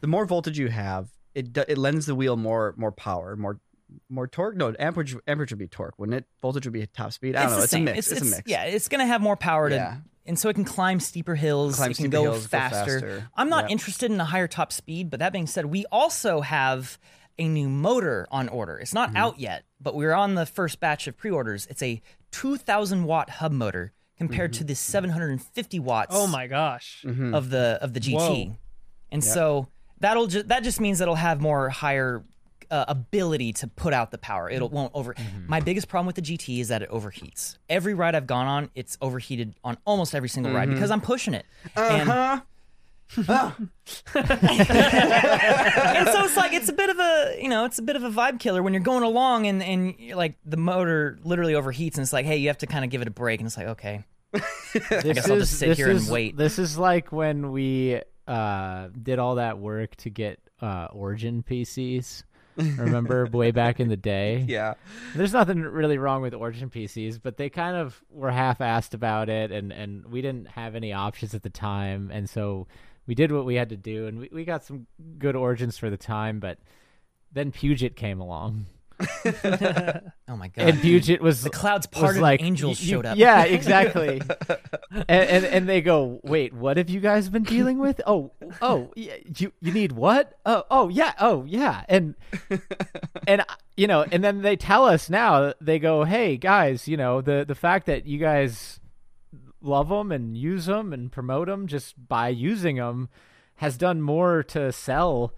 the more voltage you have it do- it lends the wheel more more power more more torque no amperage amperage would be torque wouldn't it voltage would be top speed i don't it's know it's same. a mix it's, a mix Yeah, it's gonna have more power to, Yeah. and so it can climb steeper hills. Climb it can go, hills, go faster. faster. I'm not Yeah. interested in a higher top speed, but that being said, we also have a new motor on order. It's Mm-hmm. not out yet, but we're on the first batch of pre-orders. It's a 2,000 watt hub motor compared Mm-hmm. to the 750 watts Oh my gosh. Hmm. of the of the GT, Whoa. and so that'll just that just means it'll have more higher uh, ability to put out the power. It won't over. My biggest problem with the GT is that it overheats. Every ride I've gone on, it's overheated on almost every single ride because I'm pushing it. And, uh-huh and so it's like it's a bit of a you know it's a bit of a vibe killer when you're going along and and you're like the motor literally overheats and it's like hey you have to kind of give it a break and it's like okay This guess I'll just sit here and wait. This is like when we uh, did all that work to get uh, Origin PCs. Remember way back in the day? yeah There's nothing really wrong with Origin PCs, but they kind of were half-assed about it, and, and we didn't have any options at the time, and so we did what we had to do, and we, we got some good Origins for the time, but then Puget came along, oh my god and Puget was the clouds was parted like angels showed up Yeah, exactly. and, and and they go, wait, what have you guys been dealing with? Oh, oh, yeah, you you need what? Oh, oh yeah, oh yeah, and and you know, and then they tell us now. They go, hey guys, you know the the fact that you guys love them and use them and promote them just by using them has done more to sell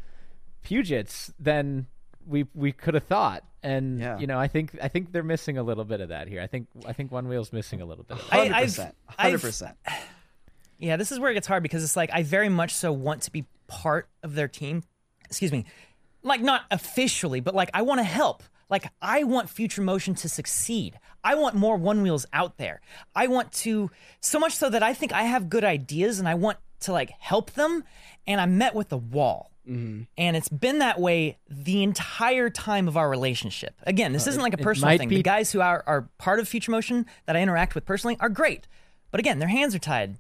Pugets than we we could have thought. And Yeah. you know, I think I think they're missing a little bit of that here. I think I think One Wheel's missing a little bit of that. Hundred percent, I've- hundred percent. Yeah, this is where it gets hard because it's like I very much so want to be part of their team. Excuse me. Like not officially, but like I want to help. Like I want Future Motion to succeed. I want more one wheels out there. I want to so much so that I think I have good ideas and I want to like help them and I'm met with a wall. And it's been that way the entire time of our relationship. Again, this isn't like a personal thing. be- The guys who are, are part of Future Motion that I interact with personally are great. But again, their hands are tied.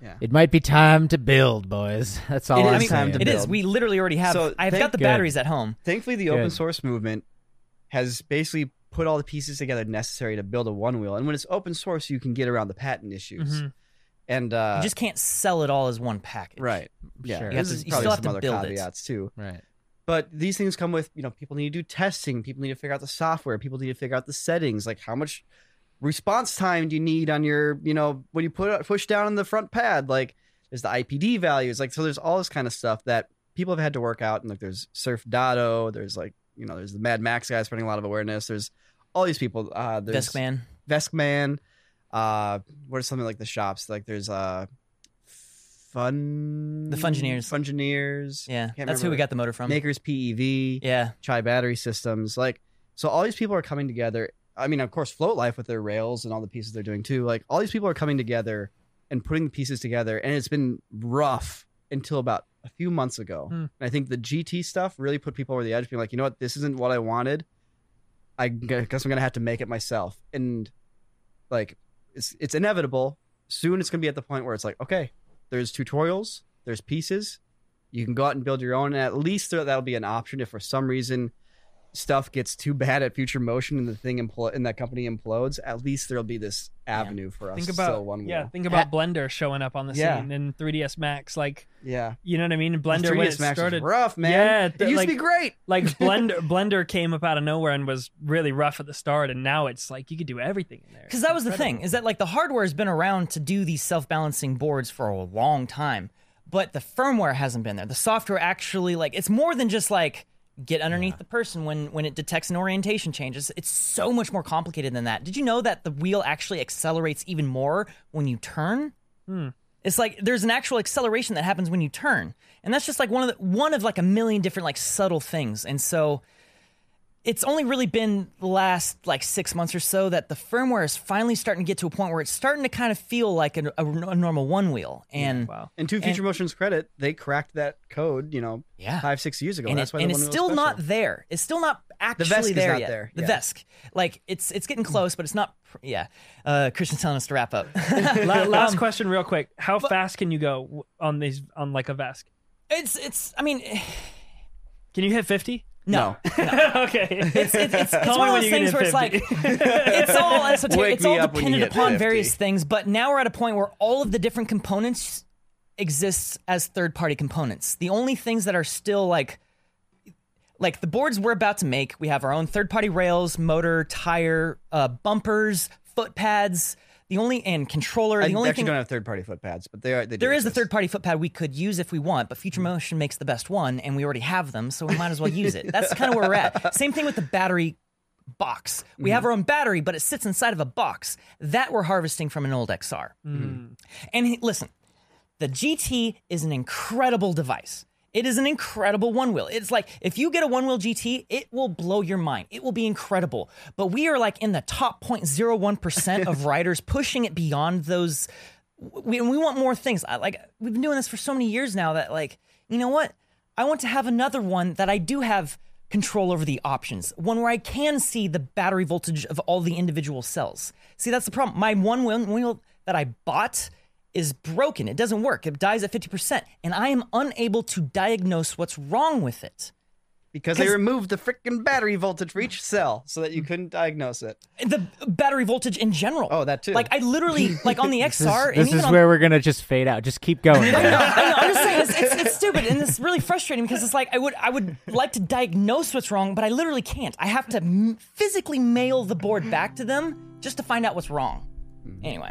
yeah. It might be time to build, boys. That's all It I'm is I mean, time saying. to it is. build. We literally already have. So, I've thank- got the Good. batteries at home. Thankfully, the open source movement has basically put all the pieces together necessary to build a one wheel. And when it's open source, you can get around the patent issues. Mhm. And uh, you just can't sell it all as one package. right, yeah, Sure. You have to- you still have some to other build it. caveats too. Right. But these things come with you know people need to do testing, people need to figure out the software, people need to figure out the settings, like how much response time do you need on your you know when you put push down on the front pad, like there's the IPD values, like so there's all this kind of stuff that people have had to work out, and like there's Surfdado, there's like you know there's the Mad Max guy spreading a lot of awareness, there's all these people, uh, there's Deskman. Veskman. Uh, what are something like the shops? Like there's uh, Fun The Fungineers. Fungineers. Yeah, that's who we got the motor from. Makers PEV. yeah, Chai Battery Systems. Like so, all these people are coming together. I mean, of course, Float Life with their rails and all the pieces they're doing too. Like all these people are coming together and putting the pieces together, and it's been rough until about a few months ago. Hmm. And I think the GT stuff really put people over the edge, being like, you know what, this isn't what I wanted. I guess I'm gonna have to make it myself, and like it's it's inevitable. Soon it's gonna be at the point where it's like, okay, there's tutorials, there's pieces, you can go out and build your own, and at least that'll be an option if for some reason stuff gets too bad at future motion and the thing impl- and that company implodes, at least there'll be this avenue for us Think to about sell one wheel. yeah. Think about Blender showing up on the Yeah. scene in 3ds Max. Like yeah. you know what I mean? Blender when it 3ds Max was started. rough, man. Yeah, it used like- to be great. Like Blender, Blender came up out of nowhere and was really rough at the start, and now it's like you could do everything in there. Because that was the thing is that like the hardware has been around to do these self-balancing boards for a long time, but the firmware hasn't been there. The software actually like it's more than just like get underneath the person when when it detects an orientation change. It's, it's so much more complicated than that. Did you know that the wheel actually accelerates even more when you turn? Hmm. It's like there's an actual acceleration that happens when you turn, and that's just like one of the, one of like a million different like subtle things. And so it's only really been the last like six months or so that the firmware is finally starting to get to a point where it's starting to kind of feel like a, a, a normal one wheel. And Wow. And to Future Motion's credit, they cracked that code, you know, Yeah. five, six years ago. and, That's it- why and the it's still not there. It's still not actually VESC is there not yet. there, The yeah. VESC, like it's it's getting close, but it's not. pr- Yeah, uh, Christian's telling us to wrap up. Last Um, question, real quick. How fast can you go on these on like a VESC? It's it's. I mean, Can you hit 50? No. okay. It's, it's, it's, it's one of when you you things get where it's like it's all esoteric. Wake It's all up when you dependent upon 50. various things. But now we're at a point where all of the different components exists as third-party components. The only things that are still like like the boards we're about to make, we have our own third-party rails, motor, tire, uh, bumpers, foot pads. The only and controller. I The only actually thing don't have third party foot pads, but they are. They do there is a third party foot pad we could use if we want, but. Future Motion makes the best one, and we already have them, so we might as well use it. That's kind of where we're at. Same thing with the battery box. We Mm-hmm. have our own battery, but it sits inside of a box that we're harvesting from an old XR. Mm-hmm. And he- listen, the GT is an incredible device. It is an incredible one wheel. It's like if you get a one wheel GT, it will blow your mind. It will be incredible. But we are like in the top 0.01% of riders pushing it beyond those. We, and we want more things. I, like we've been doing this for so many years now that like, you know what? I want to have another one that I do have control over the options. One where I can see the battery voltage of all the individual cells. See, that's the problem. My one wheel, wheel that I bought is broken. It doesn't work. It dies at 50%. And I am unable to diagnose what's wrong with it. because they removed the freaking battery voltage for each cell so that you couldn't diagnose it. The battery voltage in general. Oh, that too. Like, I literally, like on the This, XR, this even is on where we're gonna just fade out. Just keep going. I know, I know. I'm just saying it's, it's, it's stupid and it's really frustrating because it's like I would I would like to diagnose what's wrong, but I literally can't. I have to m- physically mail the board back to them just to find out what's wrong. Hmm. Anyway,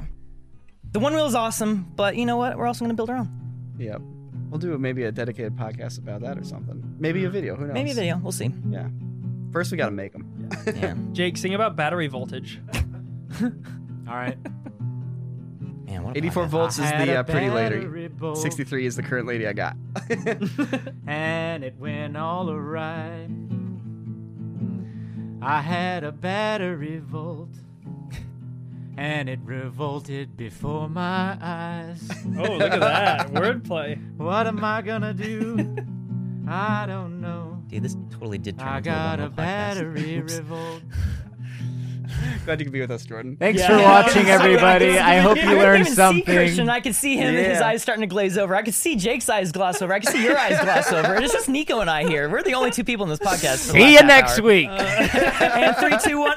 the one wheel is awesome, but you know what? We're also going to build our own. Yep. We'll do maybe a dedicated podcast about that or something. Maybe a video. Who knows? Maybe a video. We'll see. Yeah. First, we got to make them. Yeah. Jake, sing about battery voltage. All right. Man, what 84 podcast. volts is the uh, pretty lady. bolt, 63 is the current lady I got. and it went all awry. I had a battery volt, and it revolted before my eyes. Oh, look at that wordplay. What am I gonna do? I don't know. Dude, this totally did turn I into got a, a one-wheel podcast. battery Oops. revolt. Glad you could be with us, Jordan. Thanks Yeah. for watching, Yeah. everybody. I hope I you couldn't learned even something. See Christian. I could see him and his eyes starting to glaze over. I could see Jake's eyes gloss over. I could see your eyes gloss over. It's just Nico and I here. We're the only two people in this podcast. See you next hour. week. Uh, and three, two, one.